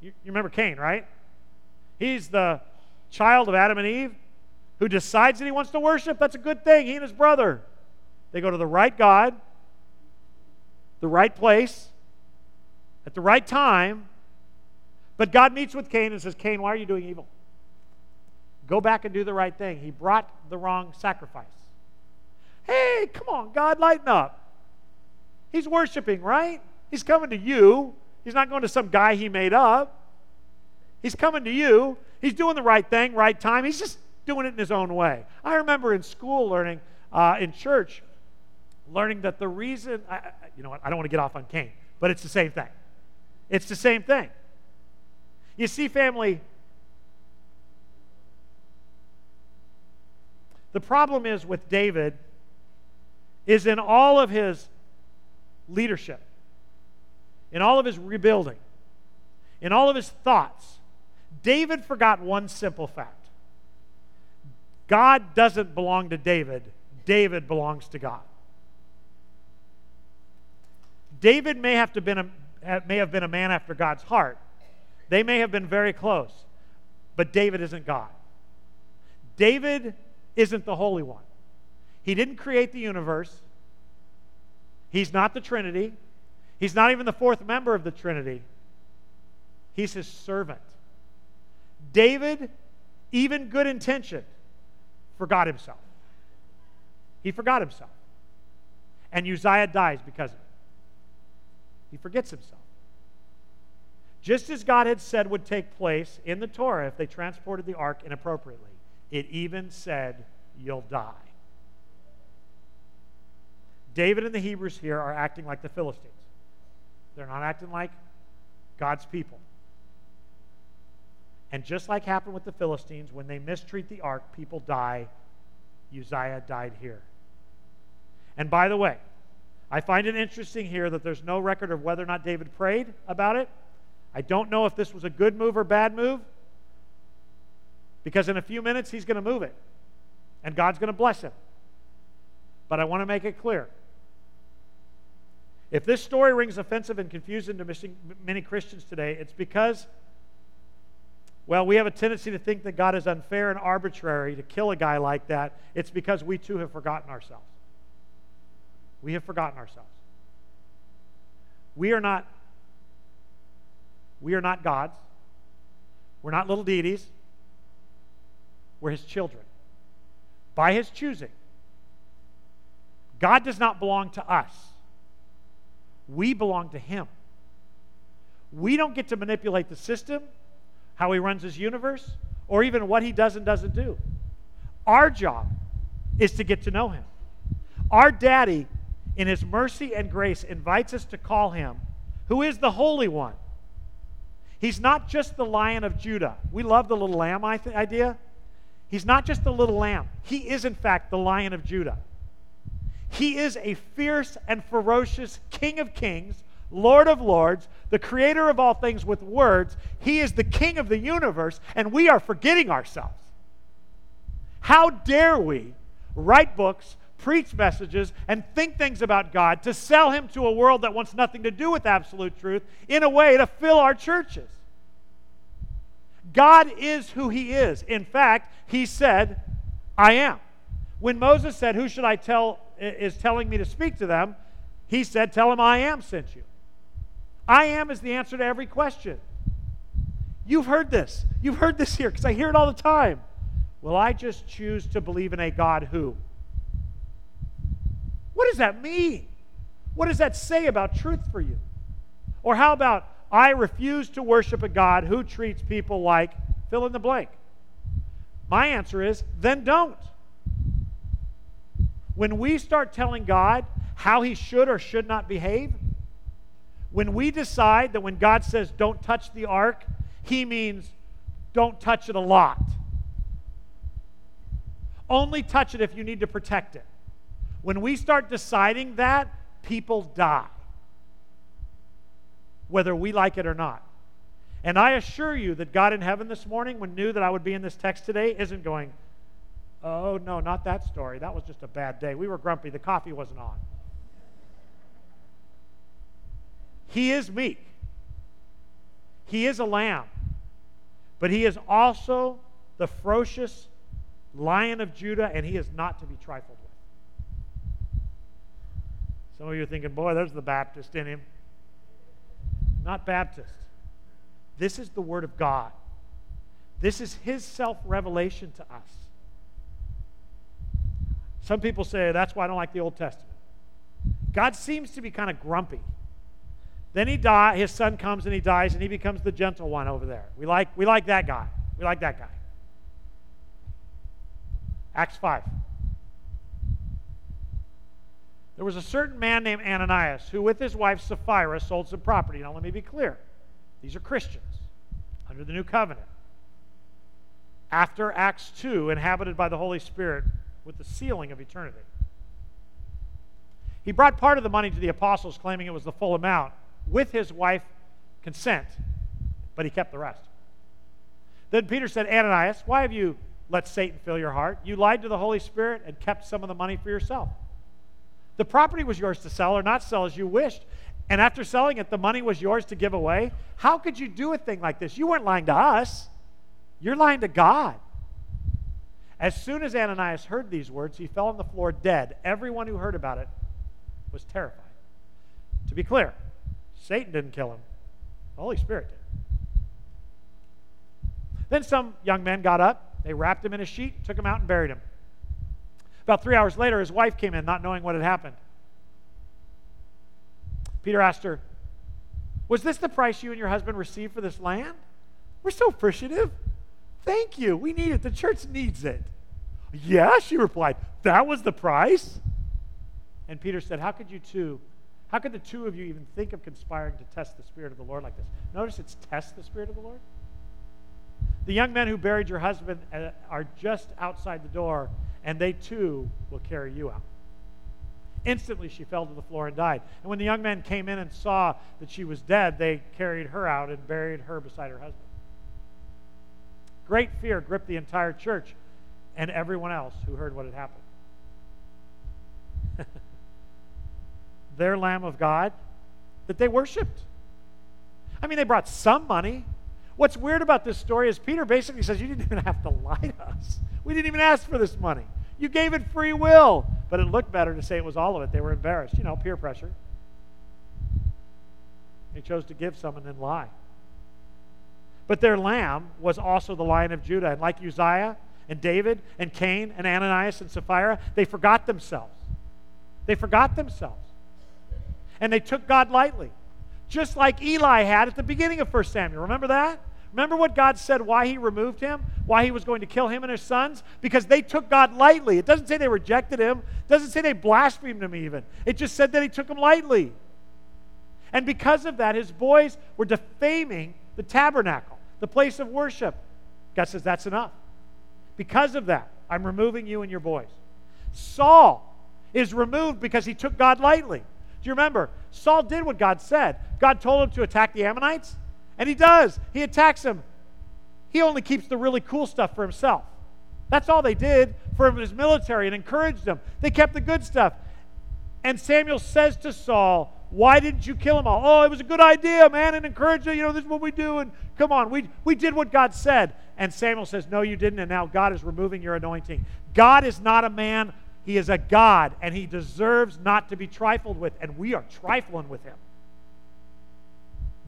You, you remember Cain, right? He's the child of Adam and Eve who decides that he wants to worship. That's a good thing. He and his brother. They go to the right God the right place, at the right time. But God meets with Cain and says, Cain, why are you doing evil? Go back and do the right thing. He brought the wrong sacrifice. Hey, come on, God, lighten up. He's worshiping, right? He's coming to you. He's not going to some guy he made up. He's coming to you. He's doing the right thing, right time. He's just doing it in his own way. I remember in school learning, uh, in church, learning that the reason, you know what, I don't want to get off on Cain, but it's the same thing. It's the same thing. You see, family, The problem is with David is in all of his leadership, in all of his rebuilding, in all of his thoughts, David forgot one simple fact. God doesn't belong to David, David belongs to God. David may have, to been a, may have been a man after God's heart. They may have been very close, but David isn't God. David isn't the Holy One. He didn't create the universe. He's not the Trinity. He's not even the fourth member of the Trinity. He's his servant. David, even good intention, forgot himself. He forgot himself. And Uzziah dies because of it. He forgets himself. Just as God had said would take place in the Torah if they transported the ark inappropriately, it even said, You'll die. David and the Hebrews here are acting like the Philistines. They're not acting like God's people. And just like happened with the Philistines, when they mistreat the ark, people die. Uzziah died here. And by the way, I find it interesting here that there's no record of whether or not David prayed about it. I don't know if this was a good move or bad move, because in a few minutes he's going to move it, and God's going to bless him. But I want to make it clear if this story rings offensive and confusing to many Christians today, it's because, well, we have a tendency to think that God is unfair and arbitrary to kill a guy like that. It's because we too have forgotten ourselves. We have forgotten ourselves. We are not we are not gods. We're not little deities. We're his children. By his choosing. God does not belong to us. We belong to Him. We don't get to manipulate the system, how He runs His universe, or even what He does and doesn't do. Our job is to get to know Him. Our daddy, in His mercy and grace, invites us to call Him, who is the Holy One. He's not just the Lion of Judah. We love the little lamb idea. He's not just the little lamb, He is, in fact, the Lion of Judah. He is a fierce and ferocious King of kings, Lord of lords, the creator of all things with words. He is the King of the universe, and we are forgetting ourselves. How dare we write books, preach messages, and think things about God to sell Him to a world that wants nothing to do with absolute truth in a way to fill our churches? God is who He is. In fact, He said, I am. When Moses said, Who should I tell is telling me to speak to them, he said, Tell him I am sent you. I am is the answer to every question. You've heard this. You've heard this here because I hear it all the time. Will I just choose to believe in a God who? What does that mean? What does that say about truth for you? Or how about, I refuse to worship a God who treats people like fill in the blank? My answer is, then don't. When we start telling God how he should or should not behave, when we decide that when God says don't touch the ark, he means don't touch it a lot. Only touch it if you need to protect it. When we start deciding that, people die, whether we like it or not. And I assure you that God in heaven this morning, when knew that I would be in this text today, isn't going, Oh, no, not that story. That was just a bad day. We were grumpy. The coffee wasn't on. He is meek. He is a lamb. But he is also the ferocious lion of Judah, and he is not to be trifled. Some of you are thinking, boy, there's the Baptist in him. Not Baptist. This is the Word of God. This is his self revelation to us. Some people say that's why I don't like the Old Testament. God seems to be kind of grumpy. Then he die, his son comes and he dies, and he becomes the gentle one over there. We like, we like that guy. We like that guy. Acts 5. There was a certain man named Ananias who, with his wife Sapphira, sold some property. Now, let me be clear. These are Christians under the new covenant. After Acts 2, inhabited by the Holy Spirit, with the sealing of eternity. He brought part of the money to the apostles, claiming it was the full amount, with his wife consent, but he kept the rest. Then Peter said, Ananias, why have you let Satan fill your heart? You lied to the Holy Spirit and kept some of the money for yourself. The property was yours to sell or not sell as you wished. And after selling it, the money was yours to give away. How could you do a thing like this? You weren't lying to us, you're lying to God. As soon as Ananias heard these words, he fell on the floor dead. Everyone who heard about it was terrified. To be clear, Satan didn't kill him, the Holy Spirit did. Then some young men got up, they wrapped him in a sheet, took him out, and buried him. About three hours later, his wife came in, not knowing what had happened. Peter asked her, Was this the price you and your husband received for this land? We're so appreciative. Thank you. We need it. The church needs it. Yeah, she replied. That was the price? And Peter said, How could you two, how could the two of you even think of conspiring to test the Spirit of the Lord like this? Notice it's test the Spirit of the Lord. The young men who buried your husband uh, are just outside the door, and they too will carry you out. Instantly, she fell to the floor and died. And when the young men came in and saw that she was dead, they carried her out and buried her beside her husband. Great fear gripped the entire church and everyone else who heard what had happened. Their Lamb of God that they worshiped. I mean, they brought some money. What's weird about this story is Peter basically says, You didn't even have to lie to us. We didn't even ask for this money. You gave it free will. But it looked better to say it was all of it. They were embarrassed. You know, peer pressure. They chose to give some and then lie. But their lamb was also the lion of Judah. And like Uzziah and David and Cain and Ananias and Sapphira, they forgot themselves. They forgot themselves. And they took God lightly, just like Eli had at the beginning of 1 Samuel. Remember that? Remember what God said why he removed him? Why he was going to kill him and his sons? Because they took God lightly. It doesn't say they rejected him, it doesn't say they blasphemed him even. It just said that he took him lightly. And because of that, his boys were defaming the tabernacle, the place of worship. God says, That's enough. Because of that, I'm removing you and your boys. Saul is removed because he took God lightly. Do you remember? Saul did what God said. God told him to attack the Ammonites. And he does. He attacks them. He only keeps the really cool stuff for himself. That's all they did for his military and encouraged them. They kept the good stuff. And Samuel says to Saul, Why didn't you kill them all? Oh, it was a good idea, man, and encourage them. You know, this is what we do. And come on, we, we did what God said. And Samuel says, No, you didn't. And now God is removing your anointing. God is not a man, He is a God, and He deserves not to be trifled with. And we are trifling with Him.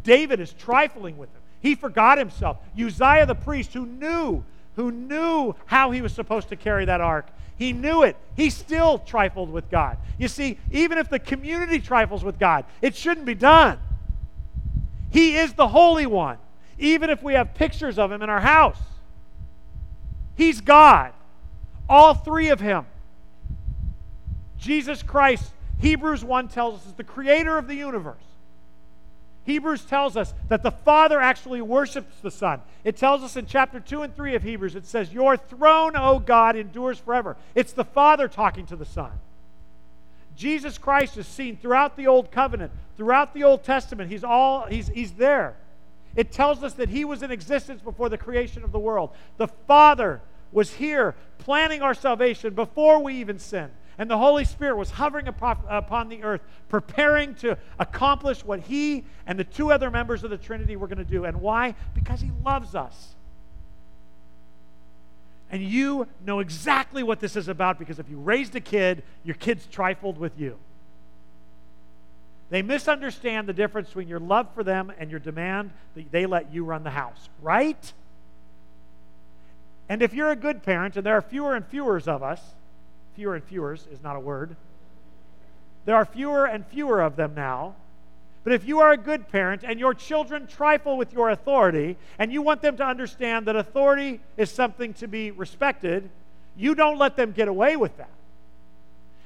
David is trifling with him. He forgot himself. Uzziah the priest, who knew, who knew how he was supposed to carry that ark, he knew it. He still trifled with God. You see, even if the community trifles with God, it shouldn't be done. He is the Holy One, even if we have pictures of him in our house. He's God, all three of him. Jesus Christ, Hebrews 1 tells us, is the creator of the universe. Hebrews tells us that the Father actually worships the Son. It tells us in chapter 2 and 3 of Hebrews, it says, Your throne, O God, endures forever. It's the Father talking to the Son. Jesus Christ is seen throughout the Old Covenant, throughout the Old Testament. He's, all, he's, he's there. It tells us that He was in existence before the creation of the world. The Father was here planning our salvation before we even sinned. And the Holy Spirit was hovering upon the earth, preparing to accomplish what He and the two other members of the Trinity were going to do. And why? Because He loves us. And you know exactly what this is about because if you raised a kid, your kid's trifled with you. They misunderstand the difference between your love for them and your demand that they let you run the house, right? And if you're a good parent, and there are fewer and fewer of us, fewer and fewer is not a word. There are fewer and fewer of them now. But if you are a good parent and your children trifle with your authority and you want them to understand that authority is something to be respected, you don't let them get away with that.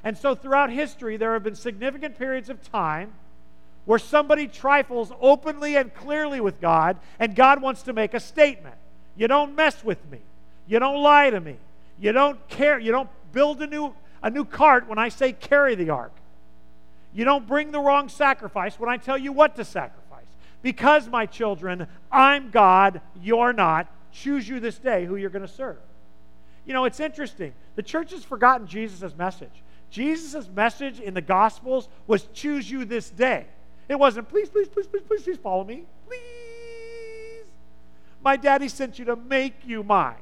And so throughout history, there have been significant periods of time where somebody trifles openly and clearly with God, and God wants to make a statement. You don't mess with me. You don't lie to me. You don't care. You don't build a new, a new cart when I say carry the ark. You don't bring the wrong sacrifice when I tell you what to sacrifice. Because, my children, I'm God, you're not. Choose you this day who you're going to serve. You know, it's interesting. The church has forgotten Jesus' message. Jesus' message in the Gospels was choose you this day. It wasn't, please, please, please, please, please, please follow me. Please. My daddy sent you to make you mine.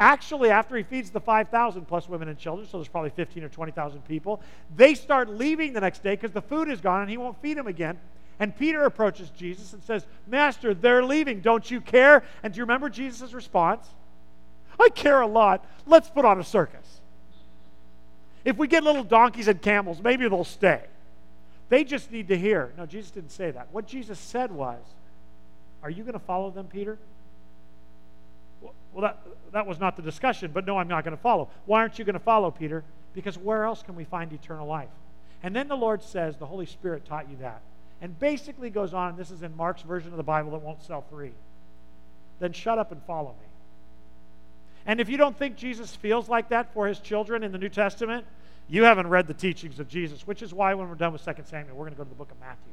Actually, after he feeds the 5,000 plus women and children, so there's probably 15 or 20,000 people, they start leaving the next day because the food is gone and he won't feed them again. And Peter approaches Jesus and says, Master, they're leaving. Don't you care? And do you remember Jesus' response? I care a lot. Let's put on a circus. If we get little donkeys and camels, maybe they'll stay. They just need to hear. No, Jesus didn't say that. What Jesus said was, Are you going to follow them, Peter? Well, that, that was not the discussion, but no, I'm not going to follow. Why aren't you going to follow, Peter? Because where else can we find eternal life? And then the Lord says, The Holy Spirit taught you that. And basically goes on, and this is in Mark's version of the Bible that won't sell three. Then shut up and follow me. And if you don't think Jesus feels like that for his children in the New Testament, you haven't read the teachings of Jesus, which is why when we're done with 2 Samuel, we're going to go to the book of Matthew.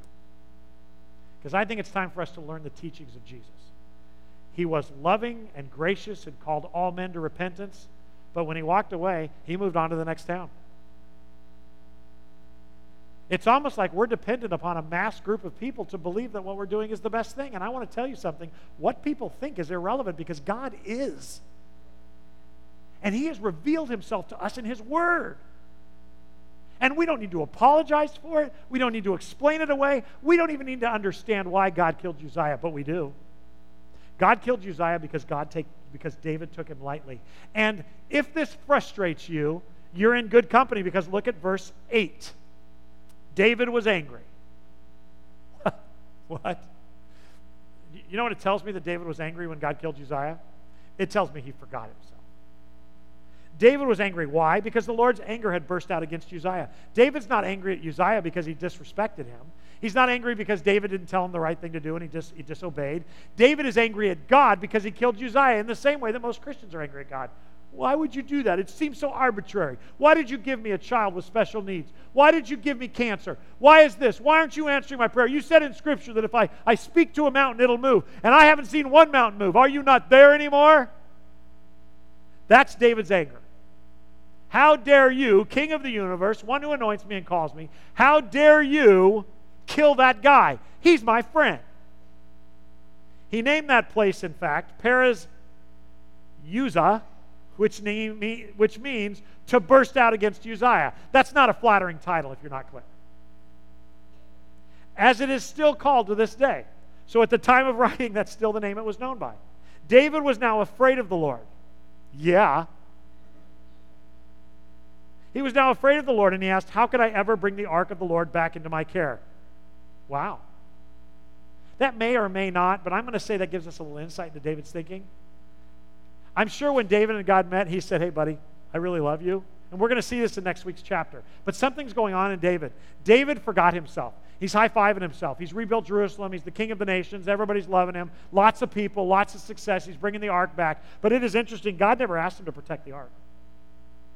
Because I think it's time for us to learn the teachings of Jesus. He was loving and gracious and called all men to repentance, but when he walked away, he moved on to the next town. It's almost like we're dependent upon a mass group of people to believe that what we're doing is the best thing. And I want to tell you something what people think is irrelevant because God is. And He has revealed Himself to us in His Word. And we don't need to apologize for it. We don't need to explain it away. We don't even need to understand why God killed Uzziah, but we do. God killed Uzziah because God take because David took him lightly. And if this frustrates you, you're in good company because look at verse 8. David was angry. what? You know what it tells me that David was angry when God killed Uzziah? It tells me he forgot himself. David was angry. Why? Because the Lord's anger had burst out against Uzziah. David's not angry at Uzziah because he disrespected him. He's not angry because David didn't tell him the right thing to do and he, dis- he disobeyed. David is angry at God because he killed Uzziah in the same way that most Christians are angry at God. Why would you do that? It seems so arbitrary. Why did you give me a child with special needs? Why did you give me cancer? Why is this? Why aren't you answering my prayer? You said in Scripture that if I, I speak to a mountain, it'll move. And I haven't seen one mountain move. Are you not there anymore? That's David's anger. How dare you, King of the universe, one who anoints me and calls me, how dare you kill that guy? He's my friend. He named that place, in fact, Perez Uzzah, which, name, which means to burst out against Uzziah. That's not a flattering title if you're not clear. As it is still called to this day. So at the time of writing, that's still the name it was known by. David was now afraid of the Lord. Yeah, he was now afraid of the Lord and he asked, How could I ever bring the ark of the Lord back into my care? Wow. That may or may not, but I'm going to say that gives us a little insight into David's thinking. I'm sure when David and God met, he said, Hey, buddy, I really love you. And we're going to see this in next week's chapter. But something's going on in David. David forgot himself. He's high fiving himself. He's rebuilt Jerusalem. He's the king of the nations. Everybody's loving him. Lots of people, lots of success. He's bringing the ark back. But it is interesting. God never asked him to protect the ark.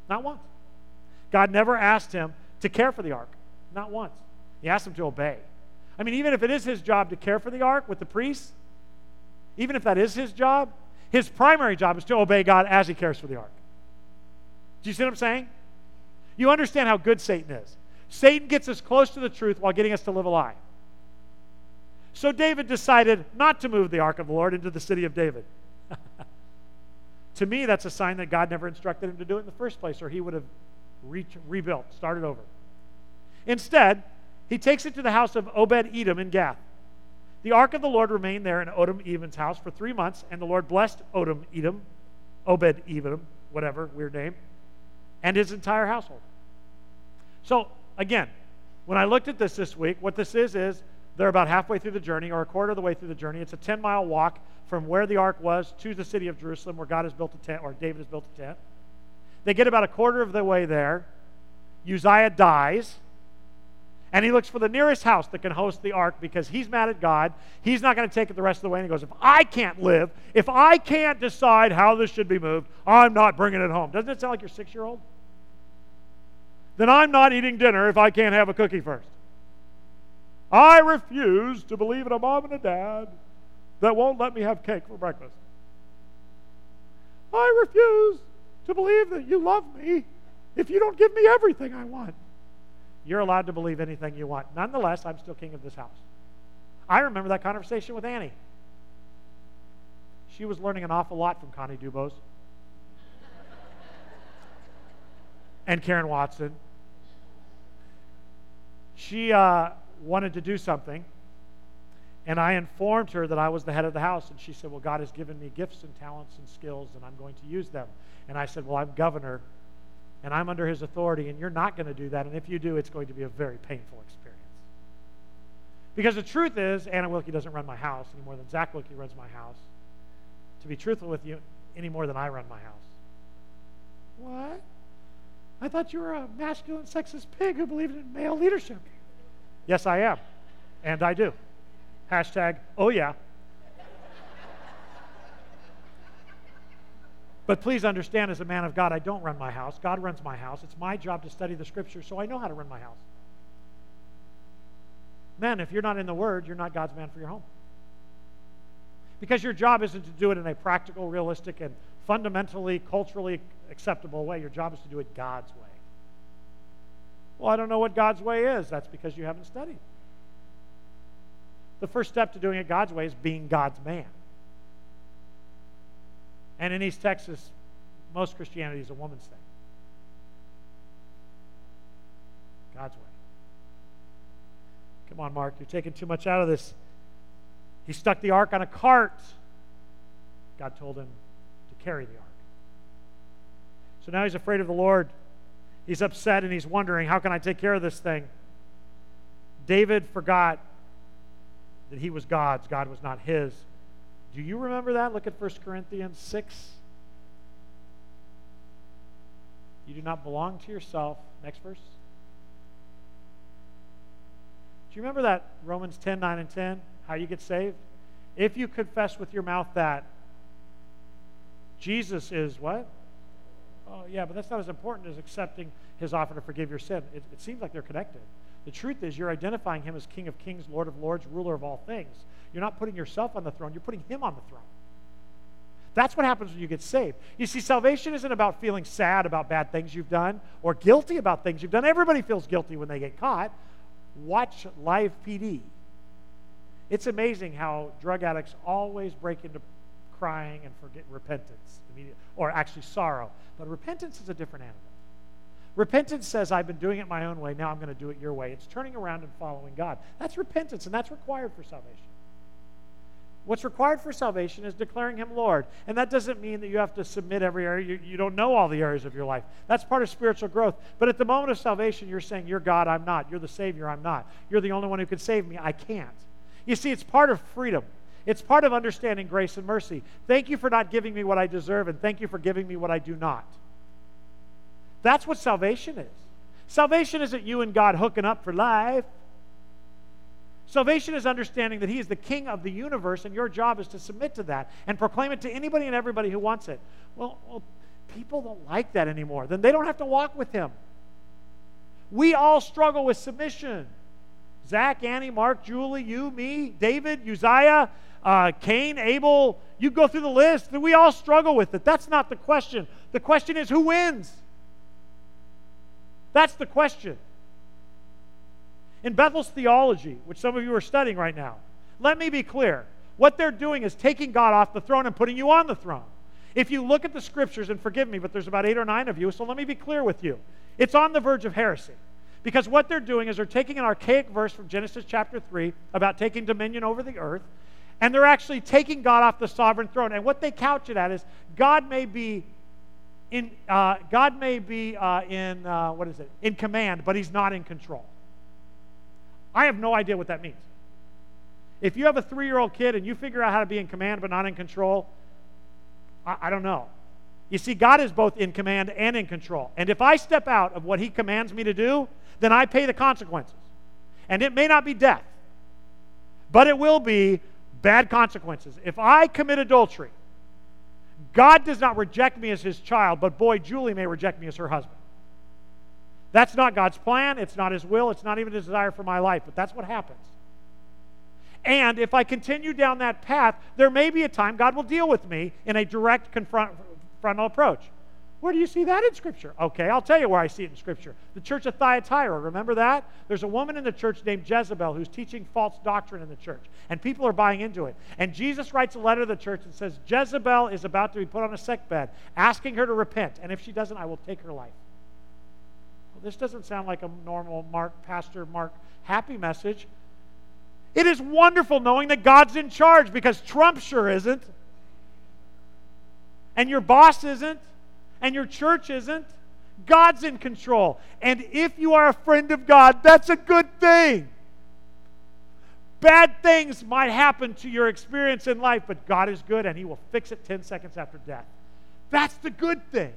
Not once. God never asked him to care for the ark, not once. He asked him to obey. I mean, even if it is his job to care for the ark with the priests, even if that is his job, his primary job is to obey God as he cares for the ark. Do you see what I'm saying? You understand how good Satan is. Satan gets us close to the truth while getting us to live a lie. So David decided not to move the ark of the Lord into the city of David. to me, that's a sign that God never instructed him to do it in the first place, or he would have re- rebuilt, started over. Instead, he takes it to the house of Obed Edom in Gath. The ark of the Lord remained there in Odom Edom's house for three months, and the Lord blessed Odom Edom, Obed Edom, whatever, weird name, and his entire household. So, again, when I looked at this this week, what this is is they're about halfway through the journey or a quarter of the way through the journey. It's a 10 mile walk from where the ark was to the city of Jerusalem, where God has built a tent, or David has built a tent. They get about a quarter of the way there. Uzziah dies. And he looks for the nearest house that can host the ark because he's mad at God. He's not going to take it the rest of the way. And he goes, If I can't live, if I can't decide how this should be moved, I'm not bringing it home. Doesn't it sound like your six year old? then I'm not eating dinner if I can't have a cookie first. I refuse to believe in a mom and a dad that won't let me have cake for breakfast. I refuse to believe that you love me if you don't give me everything I want. You're allowed to believe anything you want. Nonetheless, I'm still king of this house. I remember that conversation with Annie. She was learning an awful lot from Connie Dubose and Karen Watson. She uh, wanted to do something, and I informed her that I was the head of the house. And she said, Well, God has given me gifts and talents and skills, and I'm going to use them. And I said, Well, I'm governor, and I'm under his authority, and you're not going to do that. And if you do, it's going to be a very painful experience. Because the truth is, Anna Wilkie doesn't run my house any more than Zach Wilkie runs my house. To be truthful with you, any more than I run my house. What? I thought you were a masculine, sexist pig who believed in male leadership. Yes, I am. And I do. Hashtag, oh yeah. But please understand, as a man of God, I don't run my house. God runs my house. It's my job to study the scriptures, so I know how to run my house. Men, if you're not in the Word, you're not God's man for your home. Because your job isn't to do it in a practical, realistic, and fundamentally, culturally acceptable way. Your job is to do it God's way. Well, I don't know what God's way is. That's because you haven't studied. The first step to doing it God's way is being God's man. And in East Texas, most Christianity is a woman's thing. God's way. Come on, Mark, you're taking too much out of this. He stuck the ark on a cart. God told him to carry the ark. So now he's afraid of the Lord. He's upset and he's wondering, how can I take care of this thing? David forgot that he was God's, God was not his. Do you remember that? Look at 1 Corinthians 6. You do not belong to yourself. Next verse. Do you remember that Romans 10 9 and 10? How you get saved? If you confess with your mouth that Jesus is what? Oh, yeah, but that's not as important as accepting his offer to forgive your sin. It, it seems like they're connected. The truth is, you're identifying him as King of Kings, Lord of Lords, ruler of all things. You're not putting yourself on the throne, you're putting him on the throne. That's what happens when you get saved. You see, salvation isn't about feeling sad about bad things you've done or guilty about things you've done. Everybody feels guilty when they get caught. Watch Live PD. It's amazing how drug addicts always break into crying and forget repentance or actually sorrow. But repentance is a different animal. Repentance says, I've been doing it my own way, now I'm going to do it your way. It's turning around and following God. That's repentance, and that's required for salvation. What's required for salvation is declaring Him Lord. And that doesn't mean that you have to submit every area. You, you, don't know all the areas of your life. That's part of spiritual growth. But at the moment of salvation, you're saying, You're God, I'm not. You're the Savior, I'm not. You're the only one who can save me, I can't. You see, it's part of freedom. It's part of understanding grace and mercy. Thank you for not giving me what I deserve, and thank you for giving me what I do not. That's what salvation is. Salvation isn't you and God hooking up for life. Salvation is understanding that He is the King of the universe, and your job is to submit to that and proclaim it to anybody and everybody who wants it. Well, well people don't like that anymore. Then they don't have to walk with Him. We all struggle with submission. Zach, Annie, Mark, Julie, you, me, David, Uzziah, uh, Cain, Abel. You go through the list. We all struggle with it. That's not the question. The question is who wins? That's the question. In Bethel's theology, which some of you are studying right now, let me be clear. What they're doing is taking God off the throne and putting you on the throne. If you look at the scriptures, and forgive me, but there's about eight or nine of you, so let me be clear with you. It's on the verge of heresy. Because what they're doing is they're taking an archaic verse from Genesis chapter 3 about taking dominion over the earth, and they're actually taking God off the sovereign throne. And what they couch it at is God may be in, uh, God may be uh, in, uh, what is it, in command, but he's not in control. I have no idea what that means. If you have a three year old kid and you figure out how to be in command but not in control, I, I don't know. You see, God is both in command and in control. And if I step out of what he commands me to do, then I pay the consequences. And it may not be death, but it will be bad consequences. If I commit adultery, God does not reject me as his child, but boy, Julie may reject me as her husband. That's not God's plan. It's not His will. It's not even His desire for my life, but that's what happens. And if I continue down that path, there may be a time God will deal with me in a direct confront, frontal approach. Where do you see that in Scripture? Okay, I'll tell you where I see it in Scripture. The church of Thyatira, remember that? There's a woman in the church named Jezebel who's teaching false doctrine in the church, and people are buying into it. And Jesus writes a letter to the church and says, Jezebel is about to be put on a sick bed, asking her to repent, and if she doesn't, I will take her life. This doesn't sound like a normal Mark, Pastor Mark happy message. It is wonderful knowing that God's in charge because Trump sure isn't, and your boss isn't and your church isn't. God's in control. And if you are a friend of God, that's a good thing. Bad things might happen to your experience in life, but God is good and He will fix it 10 seconds after death. That's the good thing.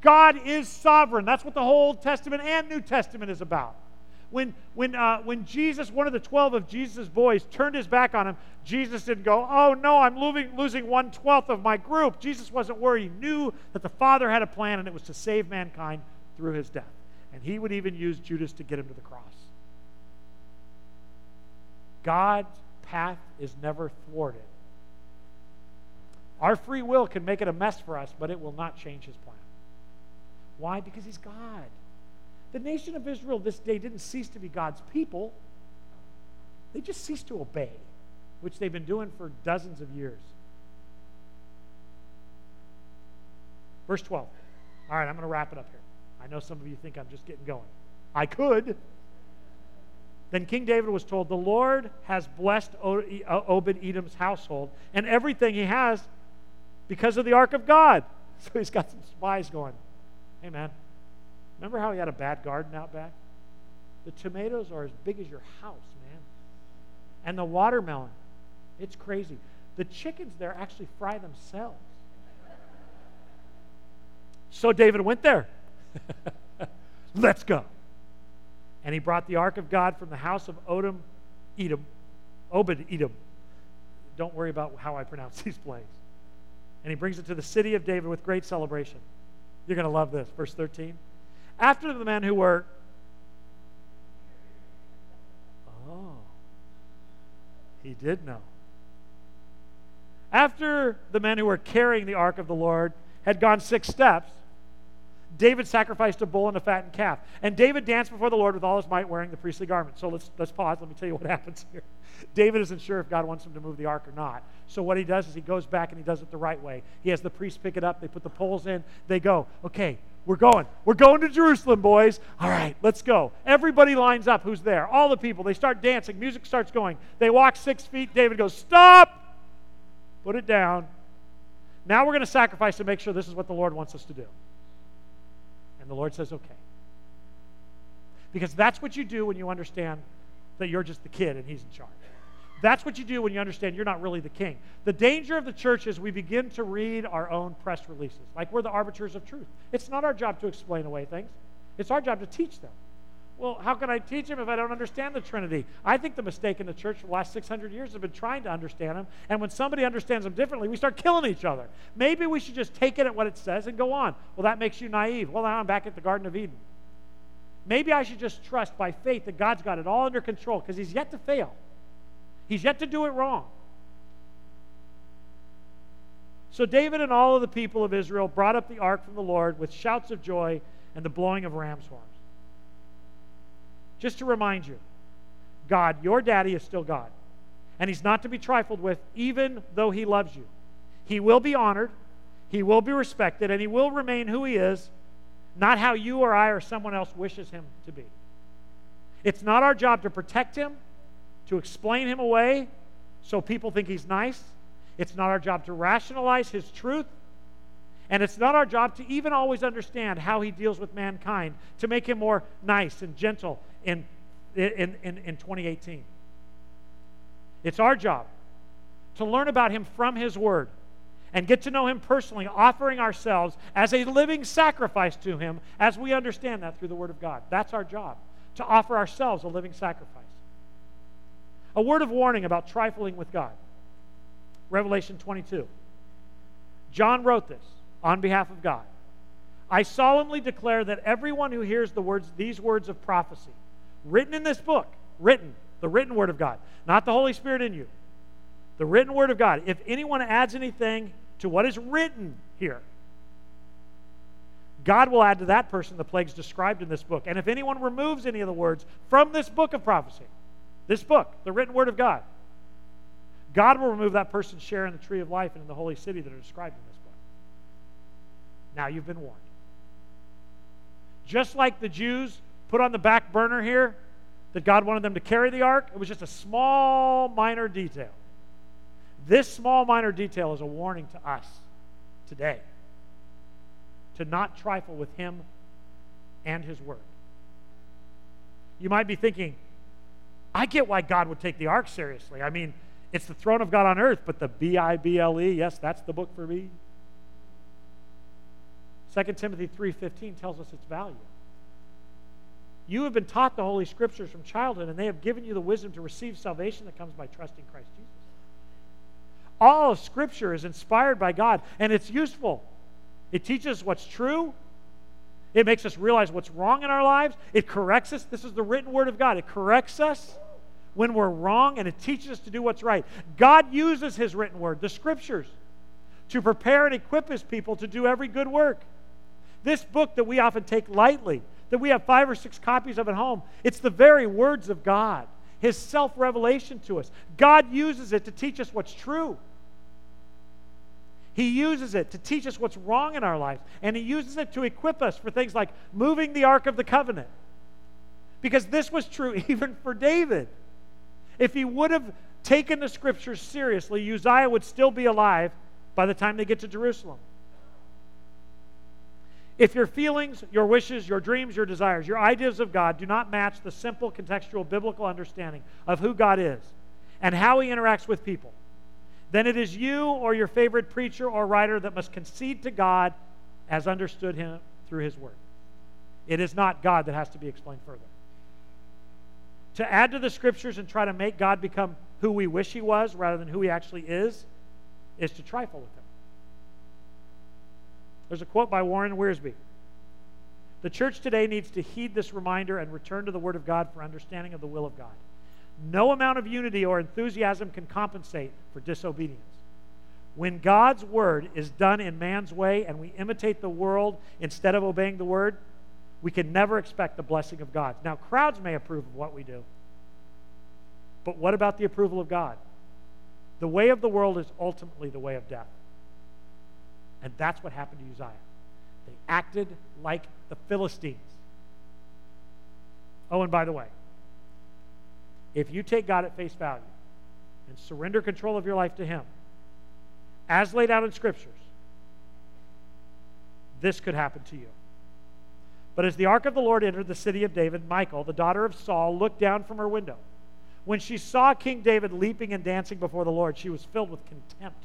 God is sovereign. That's what the whole Old Testament and New Testament is about. When, when, uh, when Jesus, one of the 12 of Jesus' boys, turned his back on him, Jesus didn't go, Oh no, I'm losing, losing one twelfth of my group. Jesus wasn't worried. He knew that the Father had a plan and it was to save mankind through his death. And he would even use Judas to get him to the cross. God's path is never thwarted. Our free will can make it a mess for us, but it will not change his plan. Why? Because he's God. The nation of Israel this day didn't cease to be God's people, they just ceased to obey, which they've been doing for dozens of years. Verse 12. All right, I'm going to wrap it up here. I know some of you think I'm just getting going. I could. Then King David was told, The Lord has blessed Obed Edom's household and everything he has because of the ark of God. So he's got some spies going, Hey, man, Remember how he had a bad garden out back? The tomatoes are as big as your house, man. And the watermelon, it's crazy. The chickens there actually fry themselves. So David went there. Let's go. And he brought the ark of God from the house of Odom, Edom, Obed Edom. Don't worry about how I pronounce these places. And he brings it to the city of David with great celebration. You're going to love this. Verse 13. After the men who were. Oh, he did know. After the men who were carrying the ark of the Lord had gone six steps, David sacrificed a bull and a fattened calf. And David danced before the Lord with all his might, wearing the priestly garment. So let's, let's pause. Let me tell you what happens here. David isn't sure if God wants him to move the ark or not. So what he does is he goes back and he does it the right way. He has the priest pick it up. They put the poles in. They go, okay, we're going. We're going to Jerusalem, boys. All right, let's go. Everybody lines up who's there. All the people. They start dancing. Music starts going. They walk six feet. David goes, Stop! Put it down. Now we're going to sacrifice to make sure this is what the Lord wants us to do. And the Lord says, Okay. Because that's what you do when you understand that you're just the kid and he's in charge. That's what you do when you understand you're not really the king. The danger of the church is we begin to read our own press releases, like we're the arbiters of truth. It's not our job to explain away things, it's our job to teach them. Well, how can I teach them if I don't understand the Trinity? I think the mistake in the church for the last 600 years has been trying to understand them. And when somebody understands them differently, we start killing each other. Maybe we should just take it at what it says and go on. Well, that makes you naive. Well, now I'm back at the Garden of Eden. Maybe I should just trust by faith that God's got it all under control because He's yet to fail. He's yet to do it wrong. So David and all of the people of Israel brought up the ark from the Lord with shouts of joy and the blowing of ram's horns. Just to remind you, God, your daddy, is still God. And he's not to be trifled with, even though he loves you. He will be honored, he will be respected, and he will remain who he is, not how you or I or someone else wishes him to be. It's not our job to protect him to explain him away so people think he's nice. It's not our job to rationalize his truth. And it's not our job to even always understand how he deals with mankind to make him more nice and gentle in, in, in, in 2018. It's our job to learn about him from his word and get to know him personally, offering ourselves as a living sacrifice to him as we understand that through the word of God. That's our job, to offer ourselves a living sacrifice. A word of warning about trifling with God. Revelation 22. John wrote this on behalf of God. I solemnly declare that everyone who hears the words, these words of prophecy, written in this book, written, the written word of God, not the Holy Spirit in you, the written word of God, if anyone adds anything to what is written here, God will add to that person the plagues described in this book. And if anyone removes any of the words from this book of prophecy, this book, the written word of God, God will remove that person's share in the tree of life and in the holy city that are described in. Now you've been warned. Just like the Jews put on the back burner here that God wanted them to carry the ark, it was just a small, minor detail. This small, minor detail is a warning to us today to not trifle with Him and His Word. You might be thinking, I get why God would take the ark seriously. I mean, it's the throne of God on earth, but the B I B L E, yes, that's the book for me. 2 Timothy 3:15 tells us its value. You have been taught the holy scriptures from childhood and they have given you the wisdom to receive salvation that comes by trusting Christ Jesus. All of scripture is inspired by God and it's useful. It teaches what's true. It makes us realize what's wrong in our lives. It corrects us. This is the written word of God. It corrects us when we're wrong and it teaches us to do what's right. God uses his written word, the scriptures, to prepare and equip his people to do every good work. This book that we often take lightly, that we have five or six copies of at home, it's the very words of God, His self revelation to us. God uses it to teach us what's true. He uses it to teach us what's wrong in our lives, and He uses it to equip us for things like moving the Ark of the Covenant. Because this was true even for David. If he would have taken the scriptures seriously, Uzziah would still be alive by the time they get to Jerusalem. If your feelings, your wishes, your dreams, your desires, your ideas of God do not match the simple contextual biblical understanding of who God is and how he interacts with people, then it is you or your favorite preacher or writer that must concede to God as understood him through his word. It is not God that has to be explained further. To add to the scriptures and try to make God become who we wish he was rather than who he actually is, is to trifle with him. There's a quote by Warren Wiersbe. The church today needs to heed this reminder and return to the Word of God for understanding of the will of God. No amount of unity or enthusiasm can compensate for disobedience. When God's Word is done in man's way and we imitate the world instead of obeying the Word, we can never expect the blessing of God. Now, crowds may approve of what we do, but what about the approval of God? The way of the world is ultimately the way of death. And that's what happened to Uzziah. They acted like the Philistines. Oh, and by the way, if you take God at face value and surrender control of your life to Him, as laid out in Scriptures, this could happen to you. But as the ark of the Lord entered the city of David, Michal, the daughter of Saul, looked down from her window. When she saw King David leaping and dancing before the Lord, she was filled with contempt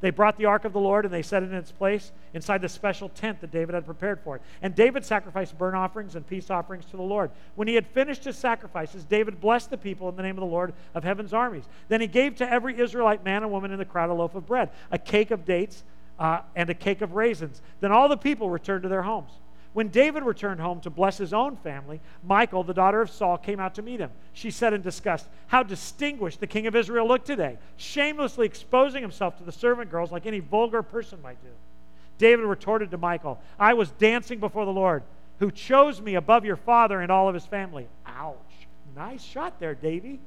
they brought the ark of the Lord and they set it in its place inside the special tent that David had prepared for it. And David sacrificed burnt offerings and peace offerings to the Lord. When he had finished his sacrifices, David blessed the people in the name of the Lord of heaven's armies. Then he gave to every Israelite man and woman in the crowd a loaf of bread, a cake of dates, uh, and a cake of raisins. Then all the people returned to their homes. When David returned home to bless his own family, Michael, the daughter of Saul, came out to meet him. She said in disgust, How distinguished the king of Israel looked today, shamelessly exposing himself to the servant girls like any vulgar person might do. David retorted to Michael, I was dancing before the Lord, who chose me above your father and all of his family. Ouch. Nice shot there, Davy.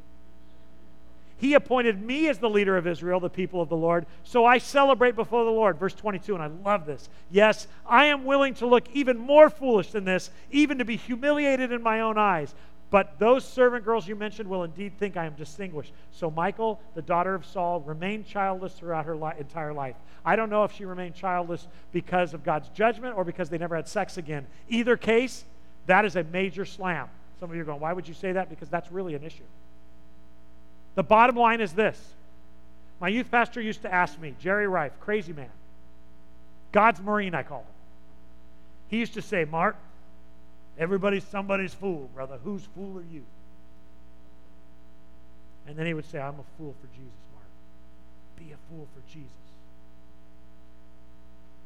He appointed me as the leader of Israel, the people of the Lord. So I celebrate before the Lord. Verse 22, and I love this. Yes, I am willing to look even more foolish than this, even to be humiliated in my own eyes. But those servant girls you mentioned will indeed think I am distinguished. So Michael, the daughter of Saul, remained childless throughout her li- entire life. I don't know if she remained childless because of God's judgment or because they never had sex again. Either case, that is a major slam. Some of you are going, why would you say that? Because that's really an issue. The bottom line is this my youth pastor used to ask me, Jerry Rife, crazy man, God's Marine, I call him. He used to say, Mark, everybody's somebody's fool, brother. Whose fool are you? And then he would say, I'm a fool for Jesus, Mark. Be a fool for Jesus.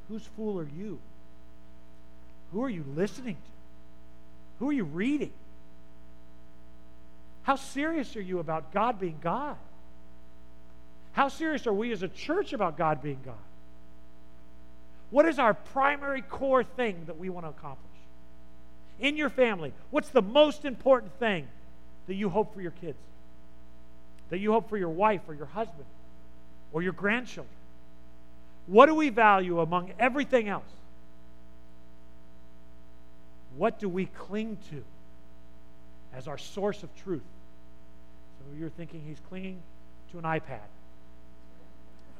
Whose fool are you? Who are you listening to? Who are you reading? How serious are you about God being God? How serious are we as a church about God being God? What is our primary core thing that we want to accomplish? In your family, what's the most important thing that you hope for your kids? That you hope for your wife or your husband or your grandchildren? What do we value among everything else? What do we cling to as our source of truth? Some of you are thinking he's clinging to an iPad.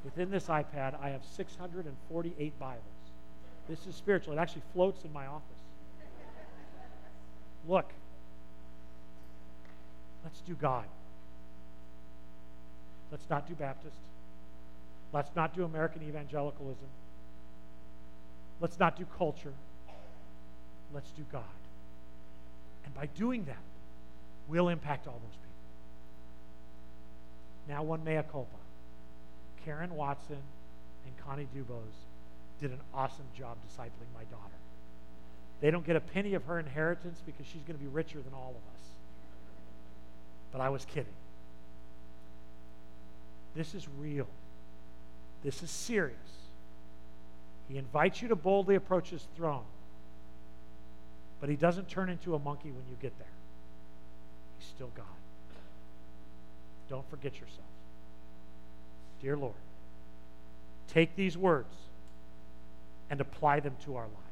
Within this iPad, I have 648 Bibles. This is spiritual. It actually floats in my office. Look, let's do God. Let's not do Baptist. Let's not do American evangelicalism. Let's not do culture. Let's do God. And by doing that, we'll impact all those people. Now, one mea culpa. Karen Watson and Connie Dubose did an awesome job discipling my daughter. They don't get a penny of her inheritance because she's going to be richer than all of us. But I was kidding. This is real. This is serious. He invites you to boldly approach his throne, but he doesn't turn into a monkey when you get there. He's still God. Don't forget yourself. Dear Lord, take these words and apply them to our lives.